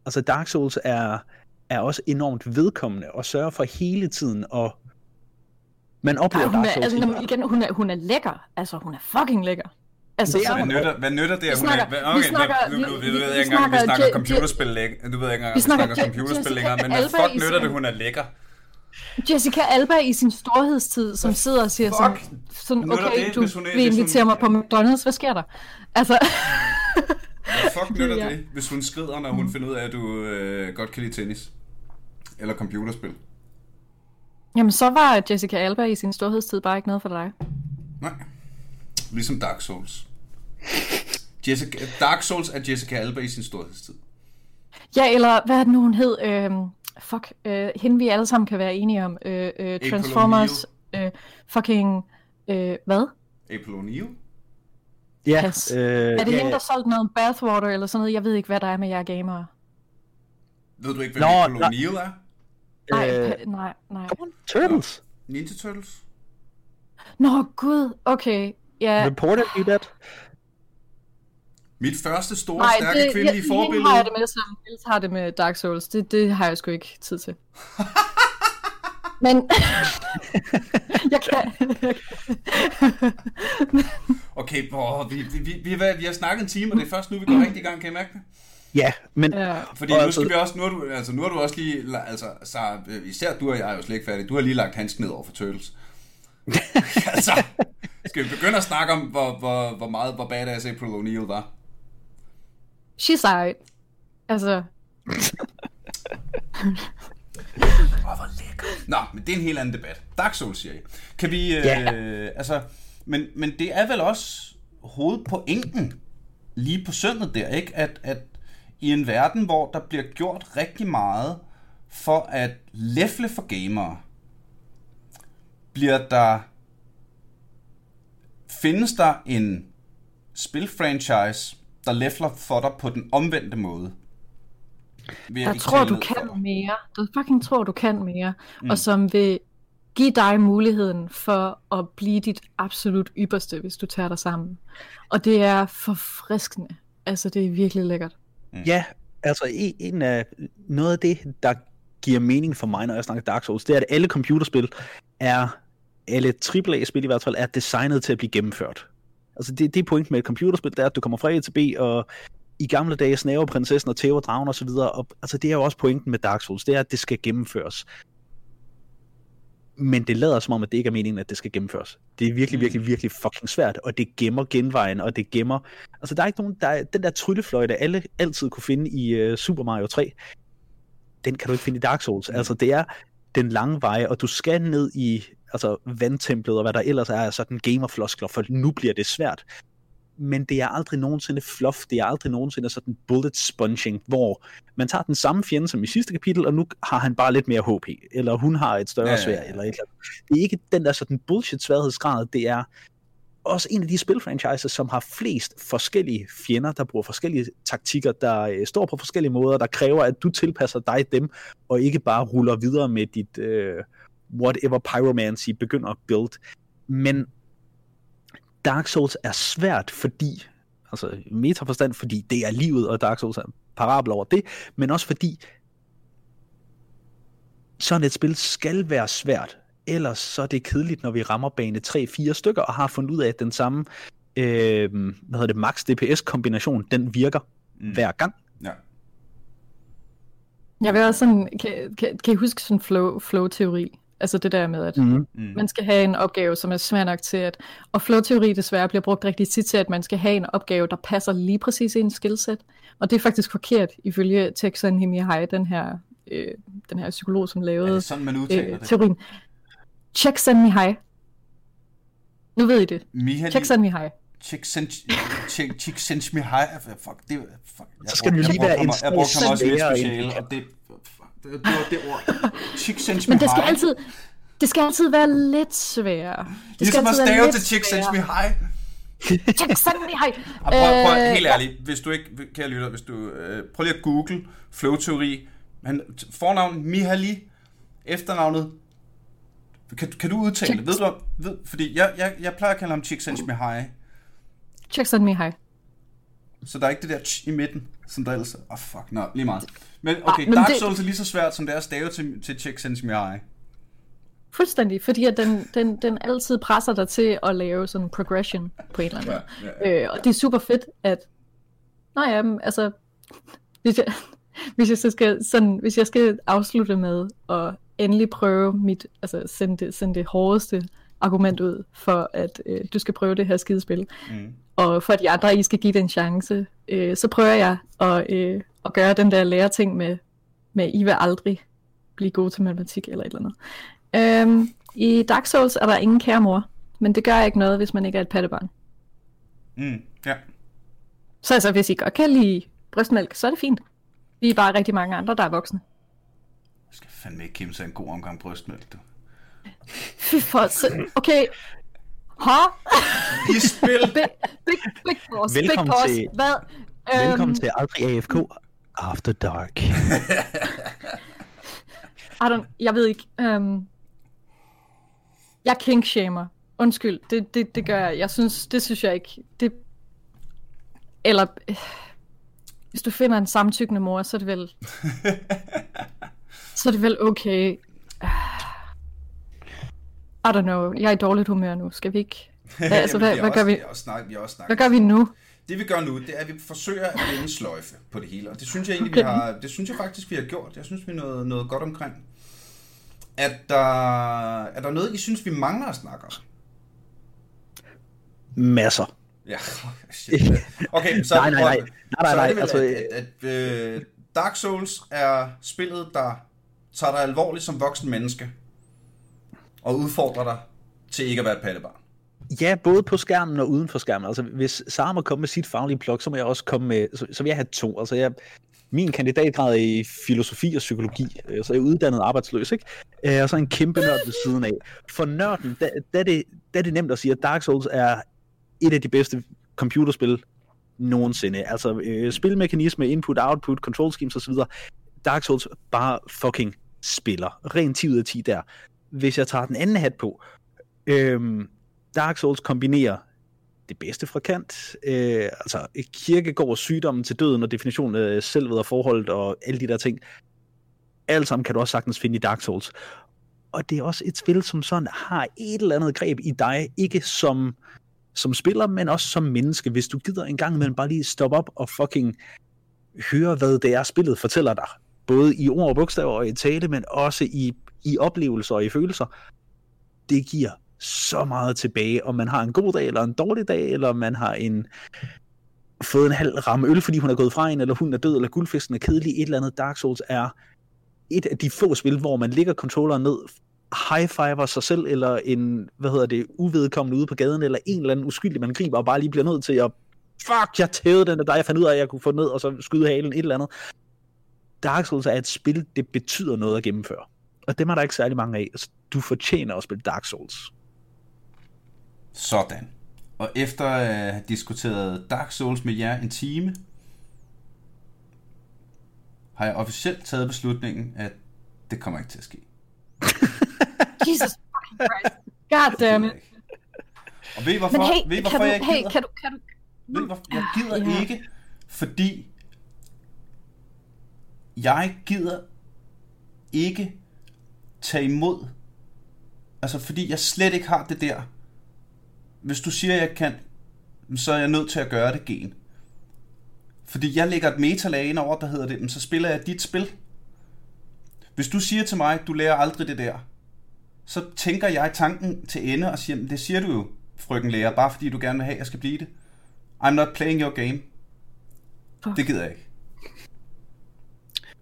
Altså, Dark Souls er, er også enormt vedkommende og sørger for hele tiden at man oplever Nej, hun, Dark er, Souls altså, når- igen, hun, er, hun er lækker. Altså, hun er fucking lækker. Altså, Det er Hvad nytter, hvad nytter det, at hun snakker- er... Hvad, vi okay, snakker- nu, nu, nu, vi- ved vi jeg ikke engang, vi snakker computerspil længere. Du ved ikke engang, Vi vi snakker computerspil længere, men hvad fuck nytter det, hun er lækker? Jessica Alba i sin storhedstid, som sidder og siger sådan, fuck sådan okay, det, du hvis hun er- vil invitere mig på McDonald's, hvad sker der? Altså, Hvad fuck nytter Ja. det, hvis hun skrider, når hun finder ud af, at du øh, godt kan lide tennis? Eller computerspil? Jamen så var Jessica Alba i sin storhedstid bare ikke noget for dig. Nej. Ligesom Dark Souls. Jessica, Dark Souls er Jessica Alba i sin storhedstid. Ja, eller hvad er det nu, hun hed? Øhm, fuck, øh, hende vi alle sammen kan være enige om. Øh, øh, Transformers, øh, fucking, øh, hvad? April O'Neil? Ja, Pas. øh, Er det ja, hende, der solgte noget bathwater eller sådan noget? Jeg ved ikke, hvad der er med jer gamere. Ved du ikke, hvem Nå, April. O'Neil er? Nej, Øh, nej, nej. On, Turtles. Ninja Turtles? Nå, gud, okay. Ja, Reported you that? Mit første store, nej, stærke det, kvindelige jeg, forbillede. hende har jeg det med som, ellers har det med Dark Souls. Det, det har jeg sgu ikke tid til. Men, jeg kan. Okay, hvor, vi, vi, vi, vi, vi, vi har snakket en time, og det er først nu, vi går rigtig i gang, kan I mærke det? Ja, men ja. Fordi nu altså- skal vi også, nu har du, altså, nu har du også lige, altså, så, især du og jeg er jo slet ikke færdige, du har lige lagt handsken ned over for Turtles. altså, skal vi begynde at snakke om, hvor, hvor, hvor meget, hvor badass April O'Neil var? She's alright. Altså, Åh, hvor lækker. Nå, men det er en helt anden debat. Dark Souls, siger I. Kan vi, øh, Ja. altså, men, men det er vel også hovedpointen lige på søndet der, ikke? At, at i en verden, hvor der bliver gjort rigtig meget for at lefle for gamere, bliver der findes der en spilfranchise, der lefler for dig på den omvendte måde. Jeg tror, du kan dig. mere. Du fucking tror, du kan mere. Mm. Og som vil give dig muligheden for at blive dit absolut ypperste, hvis du tager dig sammen. Og det er forfriskende. Altså, det er virkelig lækkert. Mm. Ja, altså en, en af noget af det, der giver mening for mig, når jeg snakker Dark Souls, det er, at alle computerspil er, alle AAA-spil i hvert fald, er designet til at blive gennemført. Altså det, det er pointen med et computerspil, det er, at du kommer fra A til B, og i gamle dage snæver prinsessen og tæver dragen og så videre, og altså det er jo også pointen med Dark Souls, det er, at det skal gennemføres. Men det lader som om, at det ikke er meningen, at det skal gennemføres. Det er virkelig, virkelig, virkelig fucking svært, og det gemmer genvejen, og det gemmer... Altså, der er ikke nogen... Der er, den der tryllefløjte, alle altid kunne finde i uh, Super Mario 3, den kan du ikke finde i Dark Souls. Mm. Altså, det er den lange vej, og du skal ned i altså, vandtemplet, og hvad der ellers er af sådan gamerfloskler, for nu bliver det svært. Men det er aldrig nogensinde fluff, det er aldrig nogensinde sådan bullet sponging, hvor man tager den samme fjende som i sidste kapitel, og nu har han bare lidt mere HP, eller hun har et større Ja, ja, ja, svær, ja. eller et eller andet. Det er ikke den der sådan bullshit sværhedsgrad, det er også en af de spilfranchises, som har flest forskellige fjender, der bruger forskellige taktikker, der øh, står på forskellige måder, der kræver, at du tilpasser dig dem, og ikke bare ruller videre med dit øh, whatever pyromancy begynder at build. Men Dark Souls er svært, fordi, altså metaforstand, fordi det er livet, og Dark Souls er en parabel over det, men også fordi sådan et spil skal være svært, ellers så er det kedeligt, når vi rammer bane 3-4 stykker, og har fundet ud af, at den samme øh, hvad hedder det, max DPS kombination, den virker mm. hver gang. Ja. Jeg vil også sådan, kan, kan, kan I huske sådan flow, flow-teori? Altså det der med, at Mm. Mm. man skal have en opgave, som er svær nok til at... Og flow-teori desværre bliver brugt rigtig tit til, at man skal have en opgave, der passer lige præcis i en skillset. Og det er faktisk forkert, ifølge Texan Himihai, den her, øh, den her psykolog, som Er lavede det sådan, man øh, det? teorien. Texan Mihai. Nu ved I det. Mihaly Texan Mihai. Csikszentmihalyi, fuck, det er, fuck. Jeg Så skal det jo lige være en Jeg brugte ham også i et svær- speciale, og det, det, det var det ord. Men det skal altid, det skal altid være lidt sværere. Det Ligesom at altid være stave lidt til sværere. Csikszentmihalyi. Texan Mihai. Og prøv, prøv, Øh, helt ærligt, hvis du ikke, kære lytter, hvis du, øh, prøv lige at google flow-teori, han, fornavn Mihaly, efternavnet, kan, kan du udtale det? Ved du, ved, fordi jeg, jeg, jeg plejer at kalde ham Csikszentmihalyi, Texan Mihai. så der er ikke det der tsch i midten, som der ellers er. Åh, oh, fuck, nå, lige meget. Men okay, Ej, men Dark det- Souls er lige så svært, som det er at stave til, til Csikszentmihalyi. Fuldstændig, fordi at den, den, den altid presser dig til at lave sådan en progression på en eller anden måde. Ja, ja, Øh, og det er super fedt, at... Nå ja, men altså... Hvis jeg, hvis jeg, så skal, sådan, hvis jeg skal afslutte med at endelig prøve mit... Altså sende det, sende det hårdeste argument ud for, at øh, du skal prøve det her skidespil, Mm. Og for de andre, I skal give det en chance, øh, så prøver jeg at, øh, at gøre den der lære ting med, med, I vil aldrig blive gode til matematik eller et eller andet. Øhm, I Dark Souls er der ingen kære mor, men det gør ikke noget, hvis man ikke er et pattebarn. Mm, ja. Så altså, hvis I godt kan lide brystmælk, så er det fint. Vi er bare rigtig mange andre, der er voksne. Jeg skal fandme ikke kæmpe sig en god omgang brystmælk, du. Fy for... så- Okay. Ha? I spil! Big, big, big boss. Velkommen big boss. til- Hvad? Velkommen Øhm, til Aldrig AFK After Dark. I don't, jeg ved ikke. Um, jeg kinkshamer. Undskyld, det, det, det gør jeg. Jeg synes, det synes jeg ikke. Det, eller, øh, hvis du finder en samtykkende mor, så er det vel... så er det vel okay. I don't know. Jeg er i dårligt humør nu. Skal vi ikke? Hvad, altså, hvad, vi hvad, gør også- vi, Vi også snakket, vi også hvad snakket. gør vi nu? Det vi gør nu, det er, at vi forsøger at vende sløjfe på det hele. Og det synes jeg egentlig, vi Okay. har, det synes jeg faktisk, vi har gjort. Jeg synes, vi er noget, noget godt omkring. Er der, er der noget, I synes, vi mangler at snakke om? Masser. Ja, shit. Okay, så, Nej, nej, nej. Nej, nej, så er nej, det vel, altså, at, at, at øh, Dark Souls er spillet, der tager dig alvorligt som voksen menneske, og udfordrer dig til ikke at være et pattebarn. Ja, både på skærmen og uden for skærmen. Altså, hvis Sara må komme med sit faglige plok, så må jeg også komme med, så, så vil jeg have to. Altså, jeg, min kandidatgrad er i filosofi og psykologi, øh, så jeg er uddannet arbejdsløs, ikke? Øh, og så en kæmpe nørd ved siden af. For nørden, der, der, det, der er det nemt at sige, at Dark Souls er et af de bedste computerspil nogensinde. Altså, øh, spilmekanisme, input, output, control schemes osv. Dark Souls bare fucking spiller. Rent 10 ud af 10 der. Hvis jeg tager den anden hat på, øhm, Dark Souls kombinerer det bedste fra Kant, øh, altså kirkegård, sygdommen til døden og definitionen af selvet og forholdet og alle de der ting. Alt sammen kan du også sagtens finde i Dark Souls. Og det er også et spil, som sådan har et eller andet greb i dig, ikke som, som spiller, men også som menneske. Hvis du gider en gang imellem bare lige stoppe op og fucking høre, hvad det er, spillet fortæller dig. Både i ord og bogstaver og i tale, men også i, i oplevelser og i følelser. Det giver så meget tilbage, om man har en god dag eller en dårlig dag, eller man har en fået en halv ramme øl, fordi hun er gået fra en, eller hun er død, eller guldfisken er kedelig. Et eller andet Dark Souls er et af de få spil, hvor man ligger controlleren ned, high-fiver sig selv, eller en, hvad hedder det, uvedkommende ude på gaden, eller en eller anden uskyldig, man griber, og bare lige bliver nødt til at, fuck, jeg tævede den der, jeg fandt ud af, at jeg kunne få den ned, og så skyde halen, et eller andet. Dark Souls er et spil, det betyder noget at gennemføre. Og dem er der ikke særlig mange af. Så Du fortjener at spille Dark Souls. Sådan. Og efter at have diskuteret Dark Souls med jer en time, har jeg officielt taget beslutningen, at det kommer ikke til at ske. Jesus fucking Christ. God damn it. Og ved I hvorfor, Men hey, ved I, kan hvorfor du, jeg ikke hey, gider? kan du, kan du... Ved I, hvorfor? Jeg gider Ja. ikke, fordi jeg gider ikke tage imod, altså fordi jeg slet ikke har det der. Hvis du siger, jeg kan, så er jeg nødt til at gøre det gen. Fordi jeg lægger et metalag ind over, der hedder det, så spiller jeg dit spil. Hvis du siger til mig, du lærer aldrig det der, så tænker jeg tanken til ende og siger, "Men det siger du jo, frøken lærer, bare fordi du gerne vil have, at jeg skal blive det. I'm not playing your game. Fuck. Det gider jeg ikke.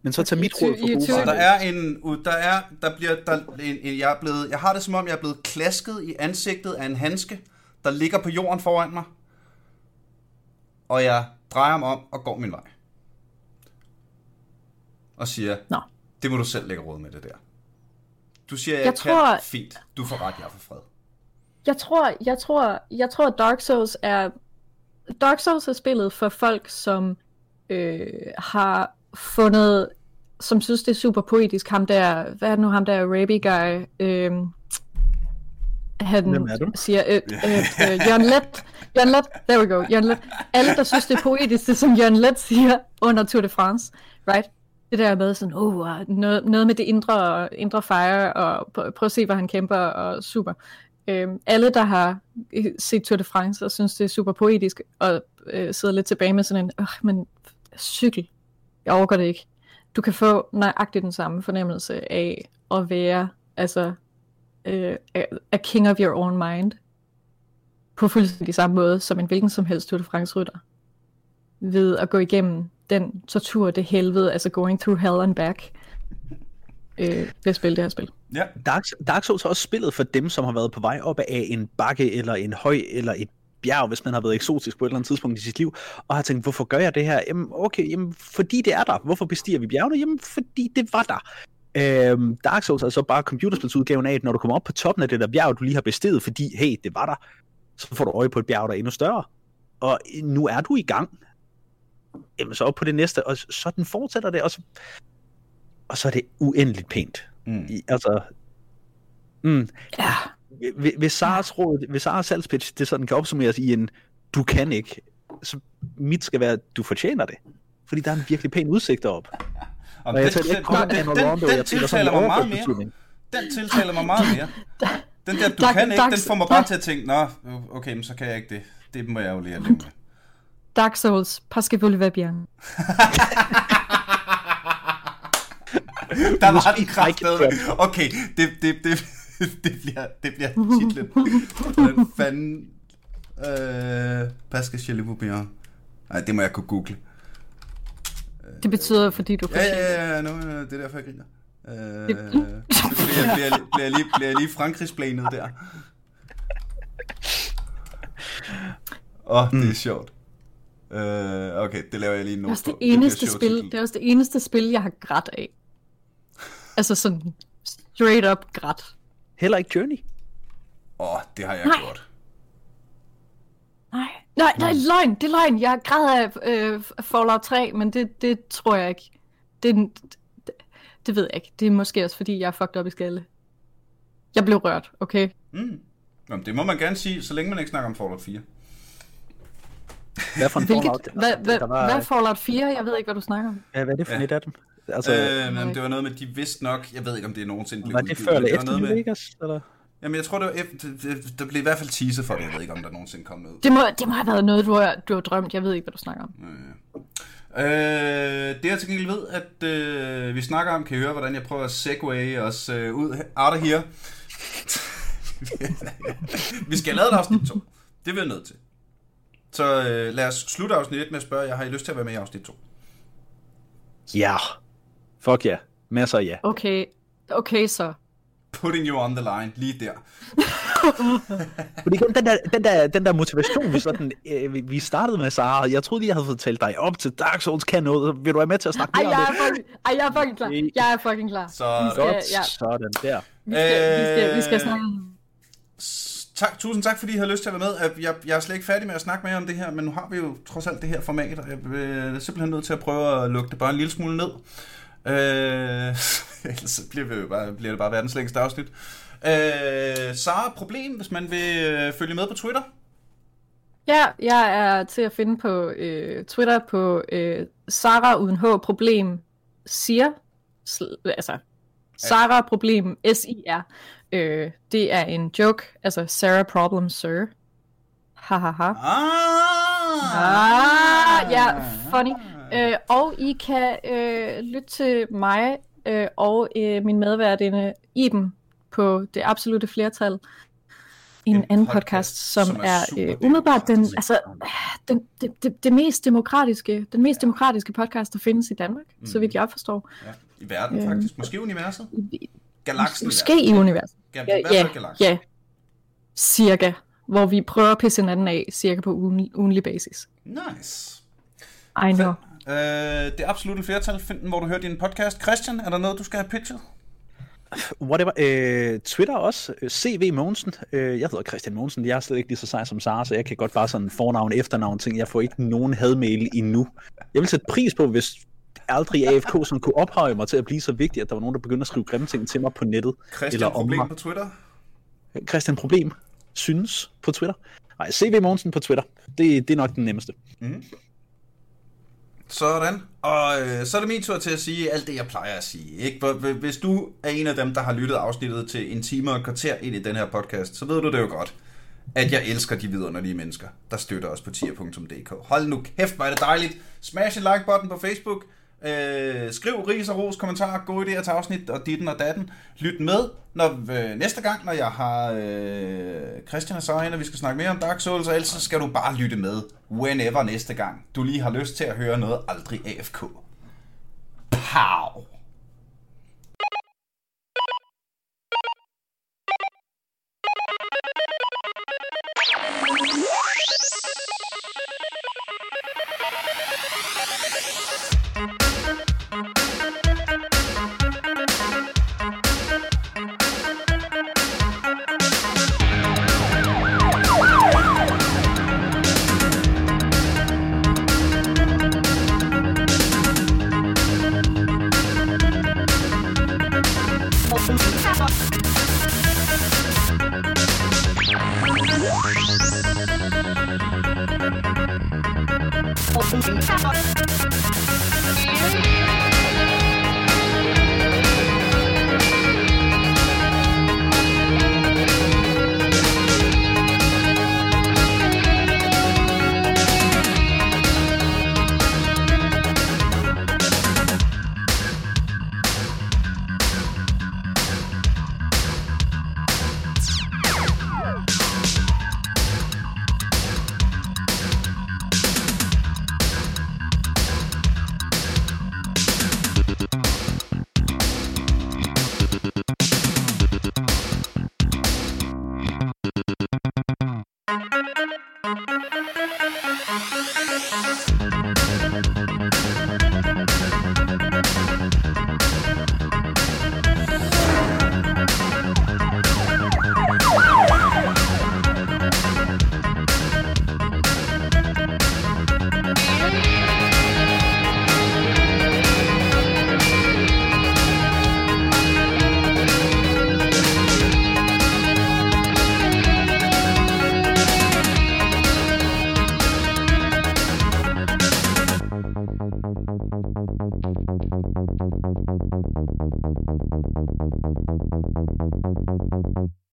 Men så tag mit råd for gode varer. der er en, der er, der bliver, der, en, en, jeg er blevet, jeg har det som om, jeg er blevet klasket i ansigtet af en handske, der ligger på jorden foran mig. Og jeg drejer mig om og går min vej. Og siger, Nå. det må du selv lægge råd med det der. Du siger, jeg, Jeg kan tror- fint. Du får ret, jeg er for fred. Jeg tror, jeg tror, jeg tror, at Dark Souls er Dark Souls er spillet for folk, som øh, har fundet, som synes, det er super poetisk. Ham der, hvad er det nu, ham der Raby guy, øh, han Hvem er du? siger, øh, øh, øh, Jørgen Let, Jørgen Let, there we go, Jørgen Let. Alle, der synes, det er poetisk, det som Jørgen Let siger under Tour de France, right? Det der med sådan, oh, noget, noget med det indre, indre fire, og prøv, prøv at se, hvor han kæmper, og super. Øhm, alle, der har øh, set Tour de France og synes, det er super poetisk, og øh, sidder lidt tilbage med sådan en, øh, men cykel, jeg overgår det ikke. Du kan få nøjagtigt den samme fornemmelse af at være, altså, øh, a, king of your own mind, på fuldstændig samme måde, som en hvilken som helst Tour de France-rytter. Ved at gå igennem den tortur, det helvede, altså going through hell and back, øh, ved at spille det her spil. Ja. Dark, Dark Souls er også spillet for dem, som har været på vej op af en bakke, eller en høj, eller et bjerg, hvis man har været eksotisk på et eller andet tidspunkt i sit liv, og har tænkt, hvorfor gør jeg det her? Jamen, okay, jamen, fordi det er der. Hvorfor bestiger vi bjergene? Jamen, fordi det var der. Øhm, Dark Souls er så bare computerspilsudgaven af, at når du kommer op på toppen af det der bjerg, du lige har besteget, fordi, hey, det var der, så får du øje på et bjerg, der er endnu større. Og nu er du i gang. Jamen, så op på det næste, og så den fortsætter det, og så, og så er det uendeligt pænt. Mm. I, altså, mm, Ja. Hvis- Saras råd, hvis Saras salgspitch, det sådan kan opsummeres i en, du kan ikke, så mit skal være, du fortjener det. Fordi der er en virkelig pæn udsigt op. Og Og jeg den, taler ikke kun den, om den, den, Rondo, den jeg taler sådan tiltaler mig meget mere. Den tiltaler mig meget mere. Den der, du kan ikke, den får mig bare til at tænke, nå, okay, men så kan jeg ikke det. Det må jeg jo lige at leve med. Dark Souls, parce que vous le bien. Der var den kraft ikke. Okay, det, det, det, det, bliver, det bliver titlen. Hvordan fanden... Øh, Pascal Chaliboubian. Nej, det må jeg kunne google. Det betyder, fordi du Ja, ja, ja, nu, øh, det er derfor, jeg griner. Øh, Det- bliver, bliver, bliver, lige, bliver lige Frankrigsplanet der. Åh, oh, det er sjovt. Øh, okay, det laver jeg lige Det nu. er også det eneste spil, det er også det eneste spil, jeg har grædt af. Altså sådan straight up grædt. Heller ikke Journey. Åh, oh, det har jeg Nej. gjort. Nej, nej, nej, løgn, det er løgn. Jeg græd af øh, Fallout 3, men det, det tror jeg ikke. Det, det, det ved jeg ikke. Det er måske også, fordi jeg er fucked op i skalle. Jeg blev rørt, okay? Mm. Jamen, det må man gerne sige, så længe man ikke snakker om Fallout 4. Hvad for en Hvilket, Fallout? hvad, hvad, der var, hvad er Fallout 4? Jeg ved ikke, hvad du snakker om. ja, hvad er det for Ja. et af dem? Altså, Øh, men det var noget med, de vidste nok, jeg ved ikke, om det er nogensinde blev var det før eller var efter New med, Vegas? Eller? Jamen, jeg tror, det var efter, det- det- der blev i hvert fald teaser for det, jeg ved ikke, om der nogensinde kom noget. Det må, det må have været noget, du har, du har drømt. Jeg ved ikke, hvad du snakker om. Øh, det jeg til gengæld ved, at øh, vi snakker om, kan I høre, hvordan jeg prøver at segway os øh, ud out of here. vi skal have lavet et afsnit 2. Det er vi nødt til. Så øh, lad os slutte afsnit 1 med at spørge, jeg har I lyst til at være med i afsnit 2? Ja. Fuck ja. Masser af ja. Okay, okay så. Putting you on the line, lige der. Fordi igen, den der, den der, den der motivation, vi, sådan, øh, vi- startede med, Sara, jeg troede lige, jeg havde fået talt dig op til Dark Souls kan noget. Vil du være med til at snakke Ej, mere om jeg det? er fucking, ej, jeg er fucking klar. Jeg er fucking klar. Så Vi skal, Godt, ja, sådan der. vi skal, vi skal, vi skal Øh, snakke. Tak, tusind tak, fordi I har lyst til at være med. Jeg- Jeg, jeg er slet ikke færdig med at snakke mere om det her, men nu har vi jo trods alt det her format, og jeg er simpelthen nødt til at prøve at lukke det bare en lille smule ned. Øh, ellers bliver, vi jo bare, bliver det bare verdens længste afsnit. Øh, Sara, problem, hvis man vil øh, følge med på Twitter? Ja, jeg er til at finde på øh, Twitter på øh, Sara uden H problem siger, sl- altså Sara problem S-I-R. Øh, det er en joke, altså Sarah problem sir. Ha ha ha. Ah! Ah, ja, funny. Øh, og I kan øh, lytte til mig øh, og øh, min medværtinde Iben på det absolute flertal. En, En anden podcast, podcast, som, som er er, øh, umiddelbart den, altså, den, det, det, det mest demokratiske, den mest demokratiske podcast, der findes i Danmark, mm. så vidt jeg forstår. Ja, I verden Øh. faktisk. Måske universet? Galaksen Måske i universet. Ja, Ja, ja, ja. Cirka. Hvor vi prøver at pisse hinanden af, cirka på ugen, ugenlig basis. Nice. I know. Øh, det absolut en flertal. Find den, hvor du hører din podcast. Christian, er der noget, du skal have pitchet? Whatever. Øh, Twitter også. Øh, CV Mogensen. Øh, jeg hedder Christian Mogensen. Jeg er slet ikke lige så sej som Sara, så jeg kan godt bare sådan fornavn, efternavn ting. Jeg får ikke nogen hadmail endnu. Jeg vil sætte pris på, hvis aldrig AFK sådan kunne ophøje mig til at blive så vigtig, at der var nogen, der begyndte at skrive grimme ting til mig på nettet. Christian, eller om problem mig. på Twitter? Christian Problem synes på Twitter. Nej, CV Mogensen på Twitter. Det, det er nok den nemmeste. Sådan. Og øh, så er det min tur til at sige alt det, jeg plejer at sige. Ikke? Hvis du er en af dem, der har lyttet afsnittet til en time og et kvarter ind i den her podcast, så ved du det jo godt, at jeg elsker de vidunderlige mennesker, der støtter os på tier.dk. Hold nu kæft, hvor er det dejligt. Smash en like-button på Facebook. Øh, skriv ris og ros, kommentarer, gode idéer til afsnit og ditten og datten. Lyt med når, øh, næste gang, når jeg har øh, Christian og Sarah og vi skal snakke mere om Dark Souls, og ellers så skal du bare lytte med whenever næste gang, du lige har lyst til at høre noget aldrig AFK. Pow! Thank you.